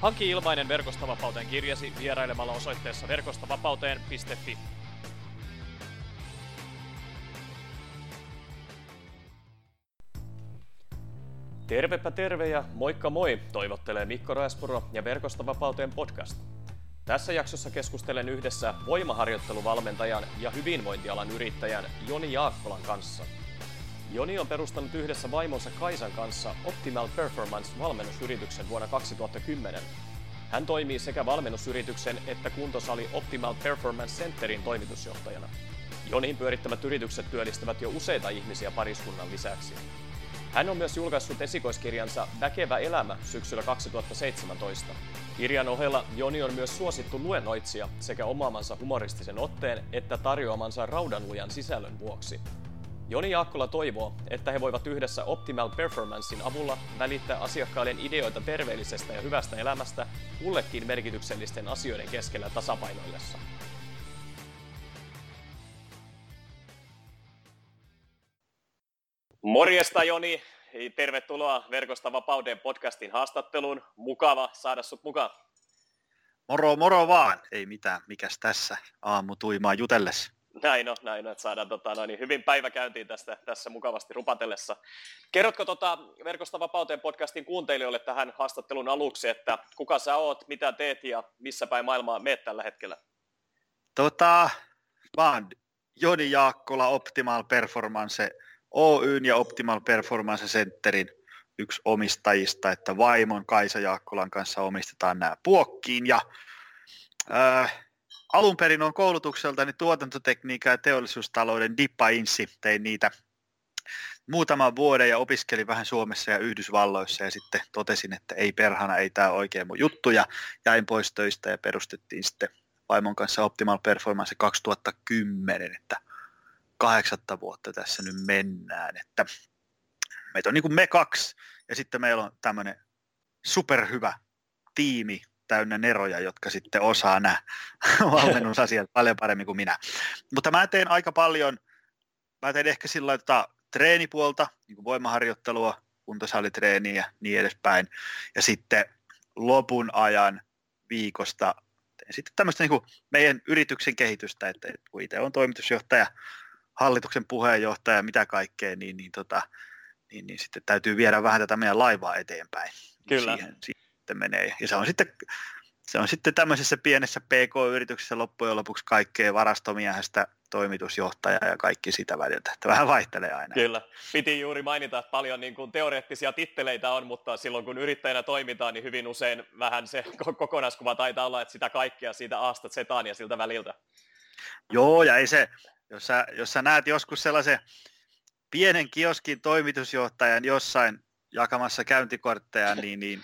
Hanki ilmainen Verkostavapauteen kirjasi vierailemalla osoitteessa verkostavapauteen.fi. Tervepä terve ja moikka moi, toivottelee Mikko Raespuro ja Verkostavapauteen podcast. Tässä jaksossa keskustelen yhdessä voimaharjoitteluvalmentajan ja hyvinvointialan yrittäjän Joni Jaakkolan kanssa – Joni on perustanut yhdessä vaimonsa Kaisan kanssa Optimal Performance-valmennusyrityksen vuonna 2010. Hän toimii sekä valmennusyrityksen että kuntosali Optimal Performance Centerin toimitusjohtajana. Jonin pyörittämät yritykset työllistävät jo useita ihmisiä pariskunnan lisäksi. Hän on myös julkaissut esikoiskirjansa Väkevä elämä syksyllä 2017. Kirjan ohella Joni on myös suosittu luennoitsija sekä omaamansa humoristisen otteen että tarjoamansa raudanlujan sisällön vuoksi. Joni Jaakkola toivoo, että he voivat yhdessä Optimal Performancein avulla välittää asiakkaiden ideoita terveellisestä ja hyvästä elämästä kullekin merkityksellisten asioiden keskellä tasapainoillessa. Morjesta Joni, tervetuloa Verkosta vapauden podcastin haastatteluun. Mukava saada sut mukaan. Moro, moro vaan. Ei mitään, mikäs tässä aamu tuimaa jutellessa. Näin on, näin on, että saadaan tota, noin, niin hyvin päiväkäyntiin tästä, tässä mukavasti rupatellessa. Kerrotko tota, Verkosta vapauteen podcastin kuuntelijoille tähän haastattelun aluksi, että kuka sä oot, mitä teet ja missä päin maailmaa meet tällä hetkellä? Tota, vaan Joni Jaakkola Optimal Performance Oyn ja Optimal Performance Centerin yksi omistajista, että vaimon Kaisa Jaakkolan kanssa omistetaan nämä puokkiin ja äh, alun perin on koulutukseltani tuotantotekniikan ja teollisuustalouden dippainsi. Tein niitä muutaman vuoden ja opiskelin vähän Suomessa ja Yhdysvalloissa ja sitten totesin, että ei perhana, ei tämä oikein mun juttu ja jäin pois töistä ja perustettiin sitten vaimon kanssa Optimal Performance 2010, että kahdeksatta vuotta tässä nyt mennään, että meitä on niin kuin me kaksi ja sitten meillä on tämmöinen superhyvä tiimi täynnä neroja, jotka sitten osaa nämä valmennusasiat paljon paremmin kuin minä. Mutta mä teen aika paljon, mä teen ehkä sillä lailla tota, treenipuolta, niin kuin voimaharjoittelua, kuntosalitreeniä ja niin edespäin. Ja sitten lopun ajan viikosta teen sitten tämmöistä niin kuin meidän yrityksen kehitystä, että kun itse on toimitusjohtaja, hallituksen puheenjohtaja, mitä kaikkea, niin, niin, tota, niin, niin sitten täytyy viedä vähän tätä meidän laivaa eteenpäin. Kyllä. Siihen, siihen sitten menee. Ja se on sitten, se on sitten tämmöisessä pienessä PK-yrityksessä loppujen lopuksi kaikkea varastomiehestä toimitusjohtaja ja kaikki sitä väliltä, että vähän vaihtelee aina. Kyllä, piti juuri mainita, että paljon niin kuin teoreettisia titteleitä on, mutta silloin kun yrittäjänä toimitaan, niin hyvin usein vähän se kokonaiskuva taitaa olla, että sitä kaikkea siitä aasta zetaan ja siltä väliltä. Joo, ja ei se, jos sä, jos sä näet joskus sellaisen pienen kioskin toimitusjohtajan jossain jakamassa käyntikortteja, niin, niin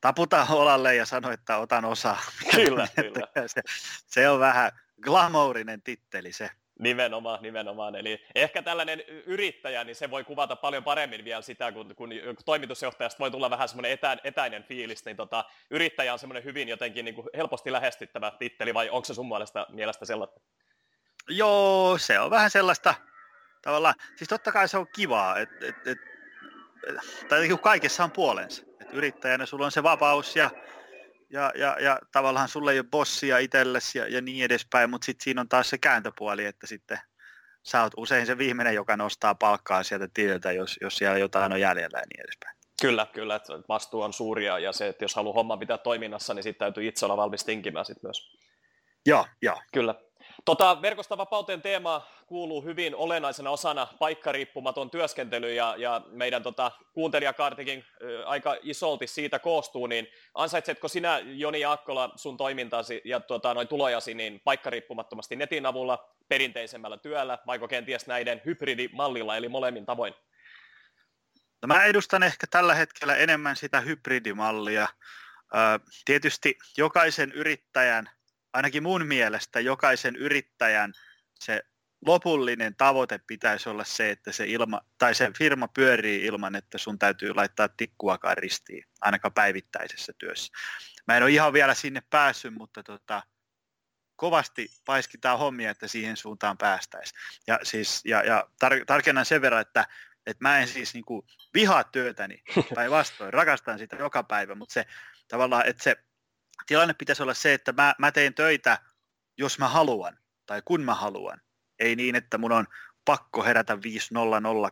taputa olalle ja sano, että otan osaa. Kyllä, kyllä. Se, se on vähän glamourinen titteli se. Nimenomaan, nimenomaan. Eli ehkä tällainen yrittäjä, niin se voi kuvata paljon paremmin vielä sitä, kun, kun toimitusjohtajasta voi tulla vähän semmoinen etä, etäinen fiilis, niin tota, yrittäjä on semmoinen hyvin jotenkin niin kuin helposti lähestyttävä titteli, vai onko se sun mielestä, mielestä sellaista? Joo, se on vähän sellaista tavallaan, siis totta kai se on kivaa, että et, et, tai kaikessa on puolensa yrittäjänä sulla on se vapaus ja, ja, ja, ja tavallaan sulla ei ole bossia itsellesi ja, ja niin edespäin, mutta sitten siinä on taas se kääntöpuoli, että sitten sä oot usein se viimeinen, joka nostaa palkkaa sieltä tililtä, jos, jos siellä jotain on jäljellä ja niin edespäin. Kyllä, kyllä, että vastuu on suuria ja se, että jos haluaa homma pitää toiminnassa, niin sitten täytyy itse olla valmis tinkimään sitten myös. Joo, joo. Kyllä. Tota, verkosta vapauteen teema kuuluu hyvin olennaisena osana paikkariippumaton työskentely ja, ja meidän tota, kuuntelijakaartikin ä, aika isolti siitä koostuu, niin ansaitsetko sinä Joni Jaakkola sun toimintasi ja tota, noin tulojasi niin paikkariippumattomasti netin avulla perinteisemmällä työllä vaiko kenties näiden hybridimallilla eli molemmin tavoin? No mä edustan ehkä tällä hetkellä enemmän sitä hybridimallia. Tietysti jokaisen yrittäjän ainakin mun mielestä jokaisen yrittäjän se lopullinen tavoite pitäisi olla se, että se, ilma, tai se firma pyörii ilman, että sun täytyy laittaa tikkuakaan ristiin, ainakaan päivittäisessä työssä. Mä en ole ihan vielä sinne päässyt, mutta tota, kovasti paiskitaan hommia, että siihen suuntaan päästäisiin. Ja, siis, ja, ja tar- tarkennan sen verran, että, että mä en siis niinku vihaa työtäni, päinvastoin, rakastan sitä joka päivä, mutta se tavallaan, että se tilanne pitäisi olla se, että mä, mä teen töitä, jos mä haluan, tai kun mä haluan. Ei niin, että mun on pakko herätä 5.00,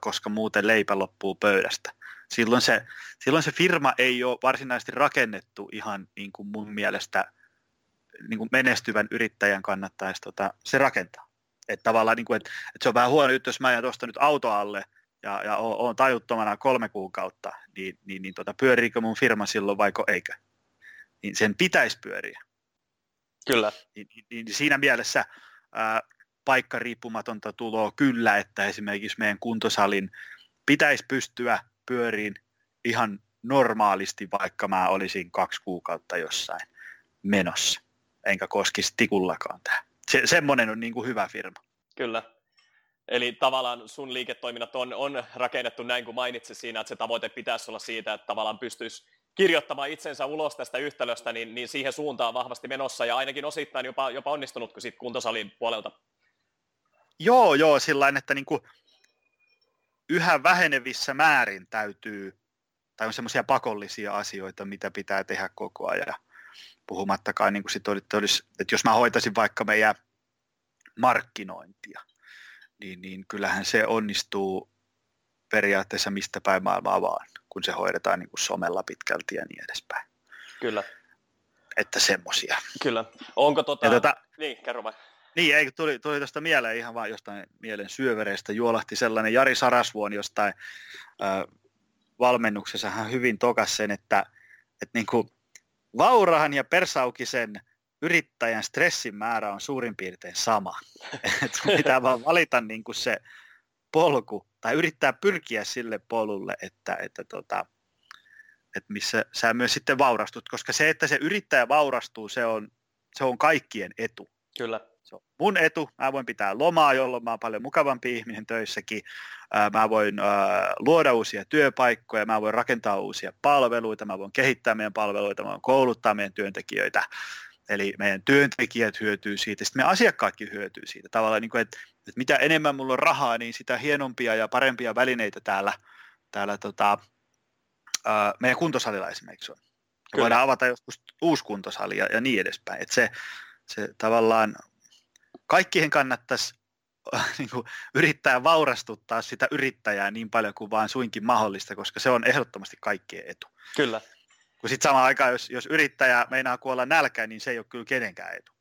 koska muuten leipä loppuu pöydästä. Silloin se, silloin se firma ei ole varsinaisesti rakennettu ihan niin kuin mun mielestä niin kuin menestyvän yrittäjän kannattaisi tota, se rakentaa. Että tavallaan, niin kuin, että, että se on vähän huono juttu, jos mä jään tuosta nyt auto alle ja, ja oon, tajuttomana kolme kuukautta, niin, niin, niin tota, pyöriikö mun firma silloin vaiko eikö? Niin sen pitäisi pyöriä. Kyllä. Niin, niin, niin siinä mielessä ää, paikkariippumatonta tuloa kyllä, että esimerkiksi meidän kuntosalin pitäisi pystyä pyöriin ihan normaalisti, vaikka mä olisin kaksi kuukautta jossain menossa, enkä koskisi tikullakaan tähän. Se, semmoinen on niin kuin hyvä firma. Kyllä. Eli tavallaan sun liiketoiminnat on, on rakennettu näin kuin mainitsit siinä, että se tavoite pitäisi olla siitä, että tavallaan pystyisi kirjoittamaan itsensä ulos tästä yhtälöstä, niin, niin siihen suuntaan vahvasti menossa ja ainakin osittain jopa, jopa onnistunutko sitten kuntosalin puolelta? Joo, joo, sillä että niin kuin yhä vähenevissä määrin täytyy, tai on semmoisia pakollisia asioita, mitä pitää tehdä koko ajan. Puhumattakaan, niin kuin sit olisi, että jos mä hoitaisin vaikka meidän markkinointia, niin, niin kyllähän se onnistuu periaatteessa mistä päin maailmaa vaan, kun se hoidetaan niin kuin somella pitkälti ja niin edespäin. Kyllä. Että semmosia. Kyllä. Onko tota... Ja tota niin, kerro vai. Niin, ei, tuli, tuli tuosta mieleen ihan vaan jostain mielen syövereistä. Juolahti sellainen Jari Sarasvuon jostain äh, valmennuksessa hän hyvin tokas sen, että, että niin kuin vaurahan ja persaukisen yrittäjän stressin määrä on suurin piirtein sama. että pitää vaan valita niin kuin se polku tai yrittää pyrkiä sille polulle, että, että, tota, että missä sä myös sitten vaurastut, koska se, että se yrittäjä vaurastuu, se on, se on kaikkien etu. Kyllä. Se on mun etu, mä voin pitää lomaa, jolloin mä oon paljon mukavampi ihminen töissäkin, mä voin luoda uusia työpaikkoja, mä voin rakentaa uusia palveluita, mä voin kehittää meidän palveluita, mä voin kouluttaa meidän työntekijöitä, eli meidän työntekijät hyötyy siitä, sitten meidän asiakkaatkin hyötyy siitä. Tavallaan, niin kuin, että, että mitä enemmän mulla on rahaa, niin sitä hienompia ja parempia välineitä täällä, täällä tota, meidän kuntosalilla esimerkiksi on. Kyllä. Voidaan avata joskus uusi kuntosali ja, ja niin edespäin. Että se, se tavallaan kaikkien kannattaisi niin kuin, yrittää vaurastuttaa sitä yrittäjää niin paljon kuin vaan suinkin mahdollista, koska se on ehdottomasti kaikkien etu. Kyllä. Kun sitten samaan aikaan, jos, jos yrittäjä meinaa kuolla nälkään, niin se ei ole kyllä kenenkään etu.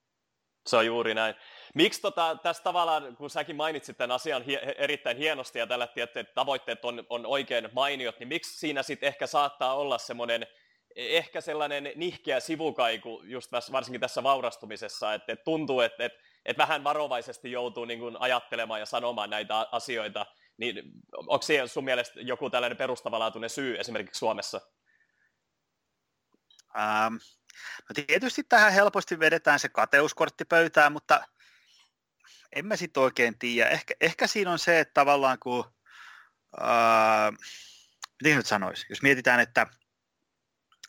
Se on juuri näin. Miksi tota, tässä tavallaan, kun säkin mainitsit tämän asian hie- erittäin hienosti ja tällä että tavoitteet on, on oikein mainiot, niin miksi siinä sitten ehkä saattaa olla semmoinen ehkä sellainen nihkeä sivukaiku just varsinkin tässä vaurastumisessa, että, että tuntuu, että, että että vähän varovaisesti joutuu niin kuin ajattelemaan ja sanomaan näitä asioita, niin onko siihen sun mielestä joku tällainen perustavanlaatuinen syy esimerkiksi Suomessa? Ähm, no tietysti tähän helposti vedetään se kateuskortti pöytään, mutta en mä sitten oikein tiedä. Ehkä, ehkä siinä on se, että tavallaan kun, äh, miten nyt sanoisi, jos mietitään, että,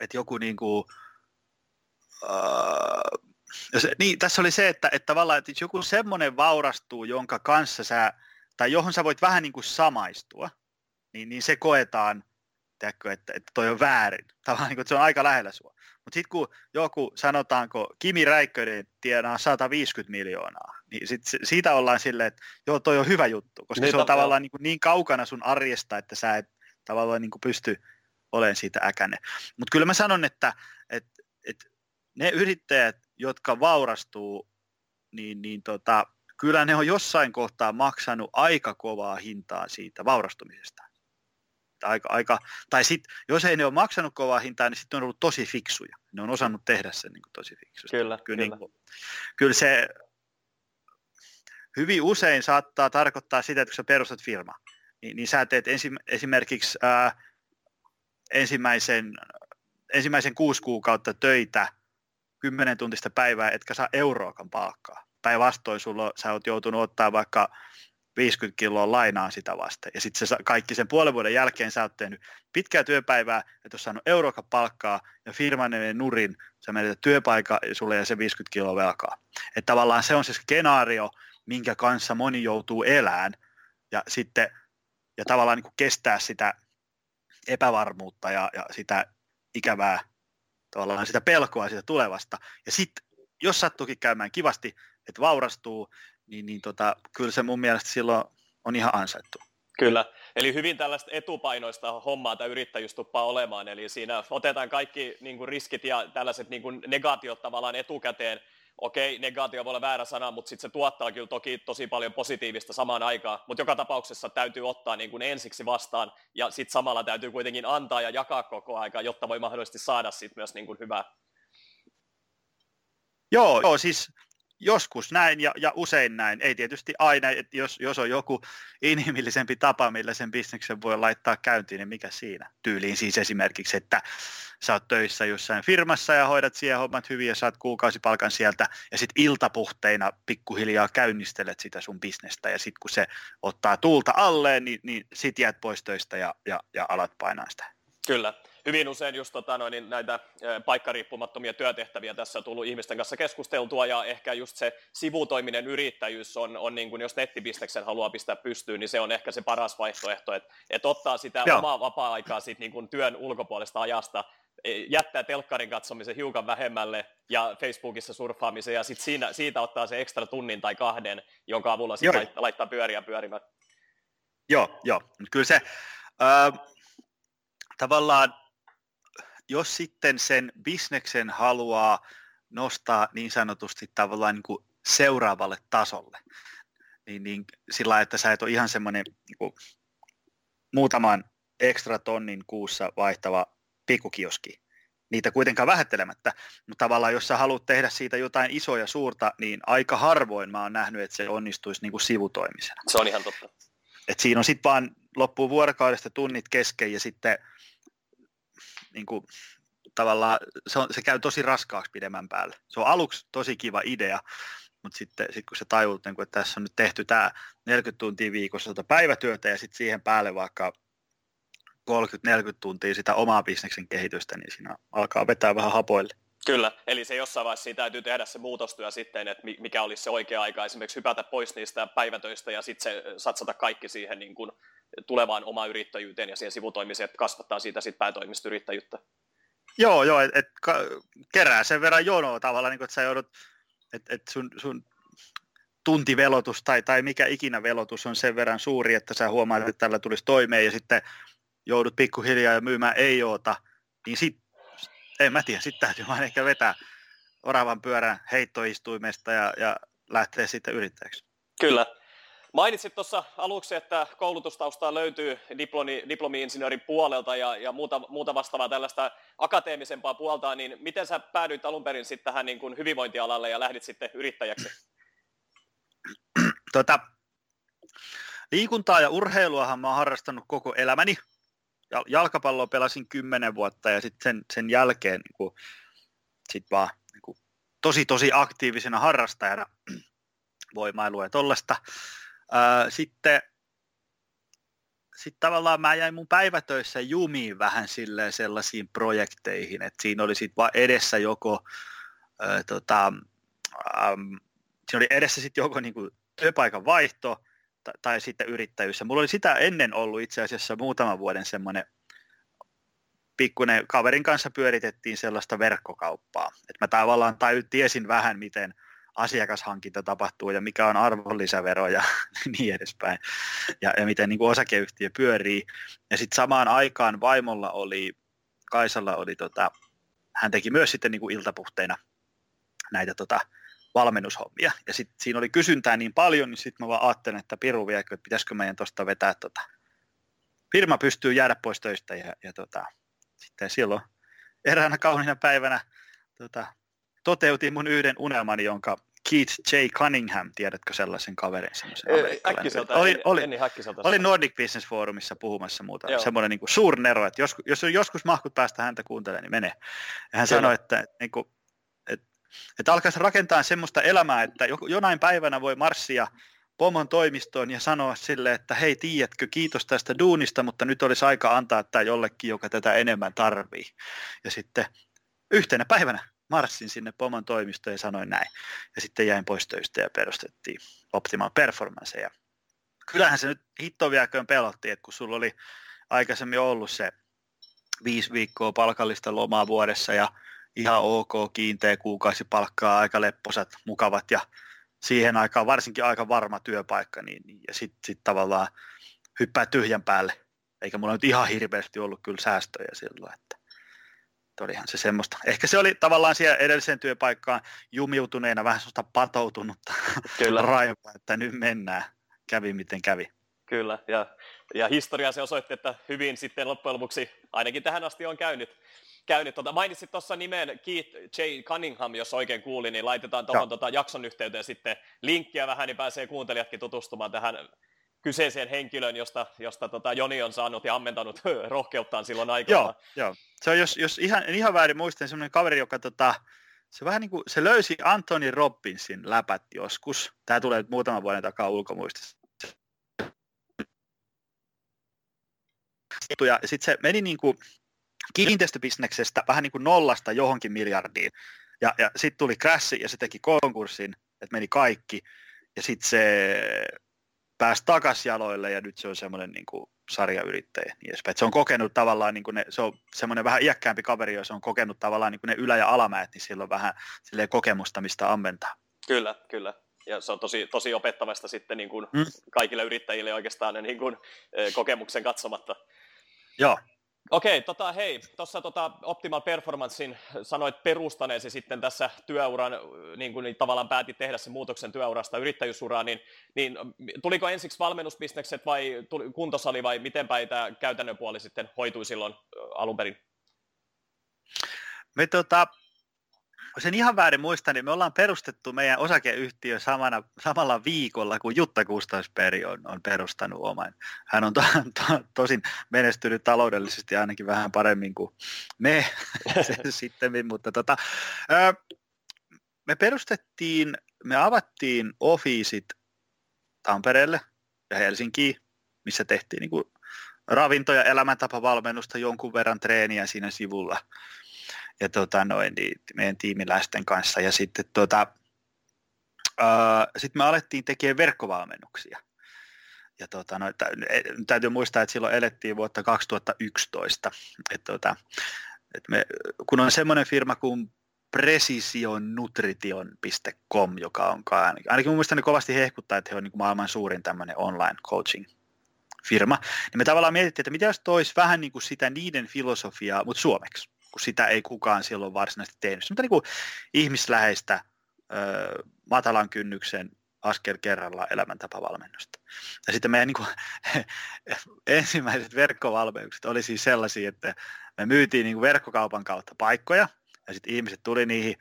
että joku niin kuin, äh, se, niin, tässä oli se, että, että tavallaan että joku semmoinen vaurastuu, jonka kanssa sä, tai johon sä voit vähän niin kuin samaistua, niin, niin se koetaan, tiedätkö, että, että toi on väärin. Tavallaan niin kuin, että se on aika lähellä sua. Mutta sitten kun joku, sanotaanko, Kimi Räikkönen tienaa 150 miljoonaa, niin sit siitä ollaan silleen, että joo, toi on hyvä juttu, koska niin, se on tavallaan niin, kuin niin kaukana sun arjesta, että sä et tavallaan niin kuin pysty olemaan siitä äkäne. Mutta kyllä mä sanon, että, että, että ne yrittäjät, jotka vaurastuu, niin, niin tota, kyllä ne on jossain kohtaa maksanut aika kovaa hintaa siitä vaurastumisesta. Aika, aika, tai sitten, jos ei ne ole maksanut kovaa hintaa, niin sitten on ollut tosi fiksuja. Ne on osannut tehdä sen niin kuin tosi fiksusti. Kyllä, kyllä. kyllä. Niin kuin, kyllä se hyvin usein saattaa tarkoittaa sitä, että kun sä perustat firma, niin, niin sä teet ensi, esimerkiksi ää, ensimmäisen, ensimmäisen kuusi kuukautta töitä – kymmenen tuntista päivää, etkä saa euroakaan palkkaa. Päinvastoin sulla, sä oot joutunut ottaa vaikka 50 kiloa lainaa sitä vasten. Ja sitten se kaikki sen puolen vuoden jälkeen sä oot tehnyt pitkää työpäivää, että oot saanut euroakaan palkkaa ja firma menee nurin, sä menetät työpaikka ja sulle jää se 50 kiloa velkaa. Että tavallaan se on se skenaario, minkä kanssa moni joutuu elään ja sitten ja tavallaan niin kestää sitä epävarmuutta ja, ja sitä ikävää tavallaan sitä pelkoa sitä tulevasta. Ja sitten, jos sattuukin käymään kivasti, että vaurastuu, niin, niin tota, kyllä se mun mielestä silloin on ihan ansaittu. Kyllä, eli hyvin tällaista etupainoista hommaa tämä yrittäjyys tuppaa olemaan, eli siinä otetaan kaikki niin kuin riskit ja tällaiset niin kuin negaatiot tavallaan etukäteen, okei, negaatio voi olla väärä sana, mutta sitten se tuottaa kyllä toki tosi paljon positiivista samaan aikaan, mutta joka tapauksessa täytyy ottaa niin kuin ensiksi vastaan, ja sitten samalla täytyy kuitenkin antaa ja jakaa koko aika, jotta voi mahdollisesti saada sitten myös niin kuin hyvää. Joo, joo, siis joskus näin ja, ja usein näin. Ei tietysti aina, että jos, jos on joku inhimillisempi tapa, millä sen bisneksen voi laittaa käyntiin, niin mikä siinä? Tyyliin siis esimerkiksi, että sä oot töissä jossain firmassa ja hoidat siellä hommat hyvin ja saat kuukausipalkan sieltä ja sitten iltapuhteina pikkuhiljaa käynnistelet sitä sun bisnestä ja sitten kun se ottaa tuulta alleen, niin, niin sit jäät pois töistä ja, ja, ja alat painaa sitä. Kyllä hyvin usein just tota, no, niin näitä paikkariippumattomia työtehtäviä tässä on tullut ihmisten kanssa keskusteltua ja ehkä just se sivutoiminen yrittäjyys on, on niin kuin, jos nettibisteksen haluaa pistää pystyyn, niin se on ehkä se paras vaihtoehto, että et ottaa sitä Joo. omaa vapaa-aikaa siitä niin kuin työn ulkopuolesta ajasta, e, jättää telkkarin katsomisen hiukan vähemmälle ja Facebookissa surffaamisen ja sit siinä, siitä ottaa se ekstra tunnin tai kahden, jonka avulla sit laittaa, laittaa pyöriä pyörimään. Joo, joo. Kyllä se äh, tavallaan jos sitten sen bisneksen haluaa nostaa niin sanotusti tavallaan niin kuin seuraavalle tasolle, niin, niin sillä että sä et ole ihan semmoinen niin kuin muutaman ekstra tonnin kuussa vaihtava pikkukioski, niitä kuitenkaan vähättelemättä, mutta tavallaan jos sä haluat tehdä siitä jotain isoa ja suurta, niin aika harvoin mä oon nähnyt, että se onnistuisi niin kuin sivutoimisena. Se on ihan totta. Et siinä on sitten vaan loppuu vuorokaudesta tunnit kesken ja sitten niin kuin, tavallaan se, on, se käy tosi raskaaksi pidemmän päälle. Se on aluksi tosi kiva idea, mutta sitten sit kun se tajuut, niin että tässä on nyt tehty tämä 40 tuntia viikossa tota päivätyötä ja sitten siihen päälle vaikka 30-40 tuntia sitä omaa bisneksen kehitystä, niin siinä alkaa vetää vähän hapoille. Kyllä, eli se jossain vaiheessa siinä täytyy tehdä se muutostyö sitten, että mikä olisi se oikea aika esimerkiksi hypätä pois niistä päivätöistä ja sitten satsata kaikki siihen niin kuin tulevaan oma yrittäjyyteen ja siihen sivutoimiseen, että kasvattaa siitä sitten päätoimista yrittäjyyttä. Joo, joo, että et, kerää sen verran jonoa tavallaan, niin että sä joudut, että et sun, sun tuntivelotus tai, tai mikä ikinä velotus on sen verran suuri, että sä huomaat, että tällä tulisi toimeen ja sitten joudut pikkuhiljaa ja myymään ei oota, niin sit, en mä tiedä, sitten täytyy vaan ehkä vetää oravan pyörän heittoistuimesta ja, ja lähteä sitten yrittäjäksi. Kyllä, Mainitsit tuossa aluksi, että koulutustaustaa löytyy diplomi, diplomi-insinöörin puolelta ja, ja muuta, muuta vastaavaa tällaista akateemisempaa puolta, niin miten sä päädyit alun perin sitten tähän niin kuin hyvinvointialalle ja lähdit sitten yrittäjäksi? Tota, liikuntaa ja urheiluahan mä oon harrastanut koko elämäni. Jalkapalloa pelasin kymmenen vuotta ja sitten sen, sen jälkeen niin kuin, sit vaan niin kuin, tosi tosi aktiivisena harrastajana voimailua ja tollasta sitten sitten tavallaan mä jäin mun päivätöissä jumiin vähän silleen sellaisiin projekteihin, että siinä oli sitten vaan edessä joko, ää, tota, äm, siinä oli edessä sitten joko niinku työpaikan vaihto tai, tai sitten yrittäjyys. Mulla oli sitä ennen ollut itse asiassa muutaman vuoden semmoinen pikkuinen kaverin kanssa pyöritettiin sellaista verkkokauppaa. Että mä tavallaan tai tiesin vähän, miten – asiakashankinta tapahtuu ja mikä on arvonlisävero ja niin edespäin. Ja, ja miten niin kuin osakeyhtiö pyörii. Ja sitten samaan aikaan vaimolla oli, Kaisalla oli, tota, hän teki myös sitten niin kuin iltapuhteina näitä tota, valmennushommia. Ja sitten siinä oli kysyntää niin paljon, niin sitten mä vaan ajattelin, että Piru viekö, että pitäisikö meidän tuosta vetää tota, firma pystyy jäädä pois töistä ja, ja tota, sitten silloin eräänä kauniina päivänä tota, toteutin mun yhden unelmani, jonka Keith J. Cunningham, tiedätkö sellaisen kaverin? Äkkiseltä, oli, oli, oli Nordic Business Forumissa puhumassa muuta. Joo. Semmoinen niin suurnero, että jos, jos joskus mahkut päästä häntä kuuntelemaan, niin mene. Ja hän Kyllä. sanoi, että, niin kuin, että että alkaisi rakentaa semmoista elämää, että jonain päivänä voi marssia pomon toimistoon ja sanoa sille, että hei, tiedätkö, kiitos tästä duunista, mutta nyt olisi aika antaa tämä jollekin, joka tätä enemmän tarvii. Ja sitten yhtenä päivänä marssin sinne pomon toimistoon ja sanoin näin. Ja sitten jäin pois töistä ja perustettiin Optimal Performance. Ja kyllähän se nyt hittoviaköön pelotti, että kun sulla oli aikaisemmin ollut se viisi viikkoa palkallista lomaa vuodessa ja ihan ok kiinteä kuukausipalkkaa, aika lepposat, mukavat ja siihen aikaan varsinkin aika varma työpaikka, niin, niin ja sitten sit tavallaan hyppää tyhjän päälle. Eikä mulla nyt ihan hirveästi ollut kyllä säästöjä silloin, että, että olihan se semmoista. Ehkä se oli tavallaan siellä edelliseen työpaikkaan jumiutuneena vähän semmoista patoutunutta kyllä. raivoa, että nyt mennään, kävi miten kävi. Kyllä, ja, ja historia se osoitti, että hyvin sitten loppujen lopuksi ainakin tähän asti on käynyt käynyt. Tuota, mainitsit tuossa nimen Keith J. Cunningham, jos oikein kuulin, niin laitetaan tuohon tuota jakson yhteyteen sitten linkkiä vähän, niin pääsee kuuntelijatkin tutustumaan tähän kyseiseen henkilöön, josta, josta tota Joni on saanut ja ammentanut rohkeuttaan silloin aikanaan. Joo, joo. Se on, jos, jos ihan, ihan väärin muistan, semmoinen kaveri, joka tota, se vähän niin kuin, se löysi Anthony Robbinsin läpät joskus. Tämä tulee nyt muutaman vuoden takaa ulkomuistista. Ja sitten se meni niin kuin, kiinteistöbisneksestä vähän niin kuin nollasta johonkin miljardiin. Ja, ja sitten tuli krassi ja se teki konkurssin, että meni kaikki. Ja sitten se pääsi takaisin jaloille ja nyt se on semmoinen niin kuin sarjayrittäjä. Niin se on kokenut tavallaan, niin kuin ne, se on semmoinen vähän iäkkäämpi kaveri, jos on kokenut tavallaan niin kuin ne ylä- ja alamäet, niin sillä on vähän kokemusta, mistä ammentaa. Kyllä, kyllä. Ja se on tosi, tosi opettavasta sitten niin kuin mm. kaikille yrittäjille oikeastaan niin kuin, kokemuksen katsomatta. Joo, Okei, tota, hei, tuossa tota Optimal Performancein sanoit perustaneesi sitten tässä työuran, niin kuin niin tavallaan päätit tehdä sen muutoksen työurasta yrittäjyysuraan, niin, niin tuliko ensiksi valmennusbisnekset vai tuli, kuntosali vai miten päin tämä käytännön puoli sitten hoitui silloin alun perin? Me tota, sen ihan väärin muista, niin me ollaan perustettu meidän osakeyhtiö samana, samalla viikolla, kun Jutta Kustasperi on, on perustanut oman. Hän on to, to, tosin menestynyt taloudellisesti ainakin vähän paremmin kuin me sitten, mutta tota, me perustettiin, me avattiin ofiisit Tampereelle ja Helsinkiin, missä tehtiin niin kuin ravinto- ja elämäntapavalmennusta, jonkun verran treeniä siinä sivulla ja tota noin, niin meidän tiimiläisten kanssa. Ja sitten tota, uh, sit me alettiin tekemään verkkovalmennuksia. Ja tota, no, täytyy muistaa, että silloin elettiin vuotta 2011. Et tota, et me, kun on semmoinen firma kuin precisionnutrition.com, joka on ainakin, ainakin mun mielestä ne kovasti hehkuttaa, että he on niin maailman suurin tämmöinen online coaching firma, niin me tavallaan mietittiin, että mitä jos toisi vähän niin kuin sitä niiden filosofiaa, mutta suomeksi kun sitä ei kukaan silloin varsinaisesti tehnyt. Mutta niin kuin ihmisläheistä, ö, matalan kynnyksen askel kerrallaan elämäntapavalmennusta. Ja sitten meidän niin kuin, ensimmäiset verkkovalmennukset oli siis sellaisia, että me myytiin niin kuin verkkokaupan kautta paikkoja, ja sitten ihmiset tuli niihin,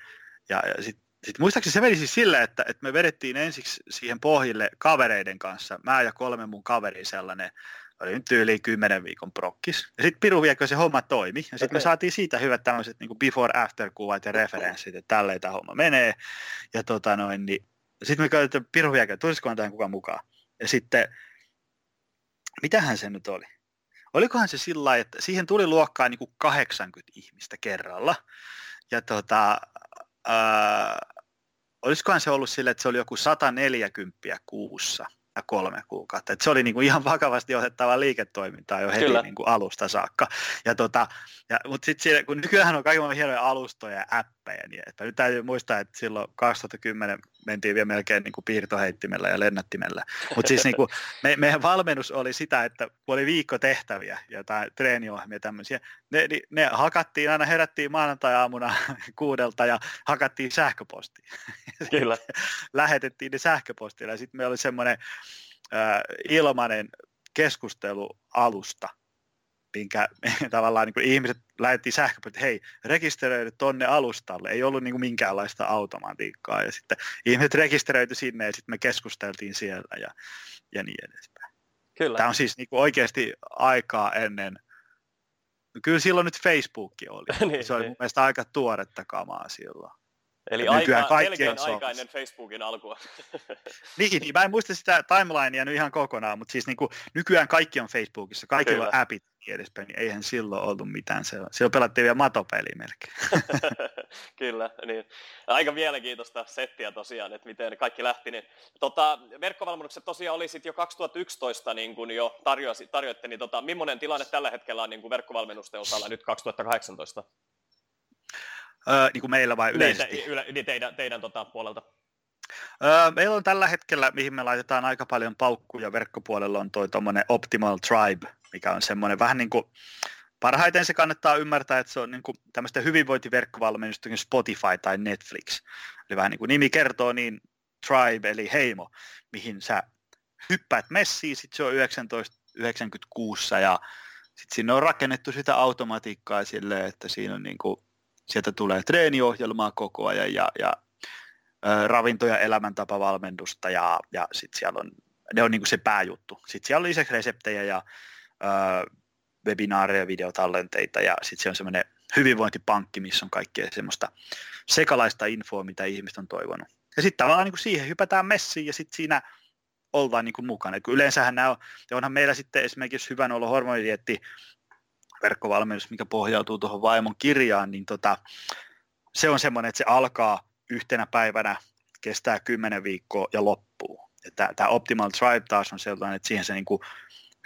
ja, ja sitten sitten muistaakseni se meni siis silleen, että, että me vedettiin ensiksi siihen pohjille kavereiden kanssa, mä ja kolme mun kaveri sellainen oli nyt yli kymmenen viikon prokkis. Ja sitten Piru viekö se homma toimi. Ja sitten okay. me saatiin siitä hyvät tämmöiset niin before-after-kuvat ja referenssit, että tälleen tämä homma menee. Ja tota noin, niin sitten me käytetään Piru viekö, tulisikohan tähän kukaan mukaan. Ja sitten, mitähän se nyt oli? Olikohan se sillä että siihen tuli luokkaan niin kuin 80 ihmistä kerralla. Ja tota, ää, olisikohan se ollut sille, että se oli joku 140 kuussa kolme kuukautta. Et se oli niinku ihan vakavasti otettava liiketoimintaa jo heti niinku alusta saakka. Ja tota, ja, mutta sitten kun nykyään on kaiken hienoja alustoja ja appeja, niin että nyt täytyy muistaa, että silloin 2010 mentiin vielä melkein niin kuin piirtoheittimellä ja lennättimellä. Mutta siis niin kuin, me, meidän valmennus oli sitä, että oli viikko tehtäviä, jotain treeniohjelmia tämmöisiä, ne, ne, ne hakattiin aina, herättiin maanantai-aamuna kuudelta ja hakattiin sähköpostiin. Kyllä. Lähetettiin ne sähköpostilla ja sitten meillä oli semmoinen äh, ilmainen keskustelualusta, minkä tavallaan niin kuin ihmiset lähetti sähköpostia, että hei, rekisteröidy tonne alustalle. Ei ollut niin kuin minkäänlaista automatiikkaa. Ja sitten ihmiset rekisteröity sinne ja sitten me keskusteltiin siellä ja, ja niin edespäin. Kyllä. Tämä on siis niin kuin oikeasti aikaa ennen, no kyllä silloin nyt Facebook oli. niin, se oli niin. mun mielestä aika tuoretta kamaa silloin. Eli aika, ennen Facebookin alkua. niin, niin, mä en muista sitä timelinea nyt ihan kokonaan, mutta siis niin kuin, nykyään kaikki on Facebookissa, kaikilla Kyllä. on appit edespäin, niin eihän silloin ollut mitään. Se, silloin pelattiin vielä matopeliä melkein. Kyllä, niin. Aika mielenkiintoista settiä tosiaan, että miten kaikki lähti. Niin, tota, verkkovalmennukset tosiaan oli sitten jo 2011 niin kuin jo tarjosi, tarjoitte, niin tota, millainen tilanne tällä hetkellä on niin kuin verkkovalmennusten osalla nyt 2018? Öö, niin kuin meillä vai niin, yleisesti? Niin, yle, niin teidän, teidän tota, puolelta. Öö, meillä on tällä hetkellä, mihin me laitetaan aika paljon paukkuja verkkopuolella, on toi Optimal Tribe, mikä on semmoinen vähän niin kuin, parhaiten se kannattaa ymmärtää, että se on niin kuin tämmöistä hyvinvointiverkkovalmennusta kuin Spotify tai Netflix. Eli vähän niin kuin nimi kertoo, niin Tribe eli heimo, mihin sä hyppäät messiin, sitten se on 1996 ja sitten sinne on rakennettu sitä automatiikkaa silleen, että siinä on niin kuin sieltä tulee treeniohjelmaa koko ajan ja, ja ä, ravinto- ja elämäntapavalmennusta ja, ja sitten siellä on, ne on niin se pääjuttu. Sitten siellä on lisäksi reseptejä ja ä, webinaareja, videotallenteita ja sitten siellä on semmoinen hyvinvointipankki, missä on kaikkea semmoista sekalaista infoa, mitä ihmiset on toivonut. Ja sitten tavallaan niin siihen hypätään messiin ja sitten siinä ollaan niin kuin mukana. kun yleensähän nämä on, onhan meillä sitten esimerkiksi hyvän olo hormonidietti verkkovalmennus, mikä pohjautuu tuohon vaimon kirjaan, niin tota, se on semmoinen, että se alkaa yhtenä päivänä, kestää kymmenen viikkoa ja loppuu. Tämä Optimal Tribe taas on sellainen, että siihen se niin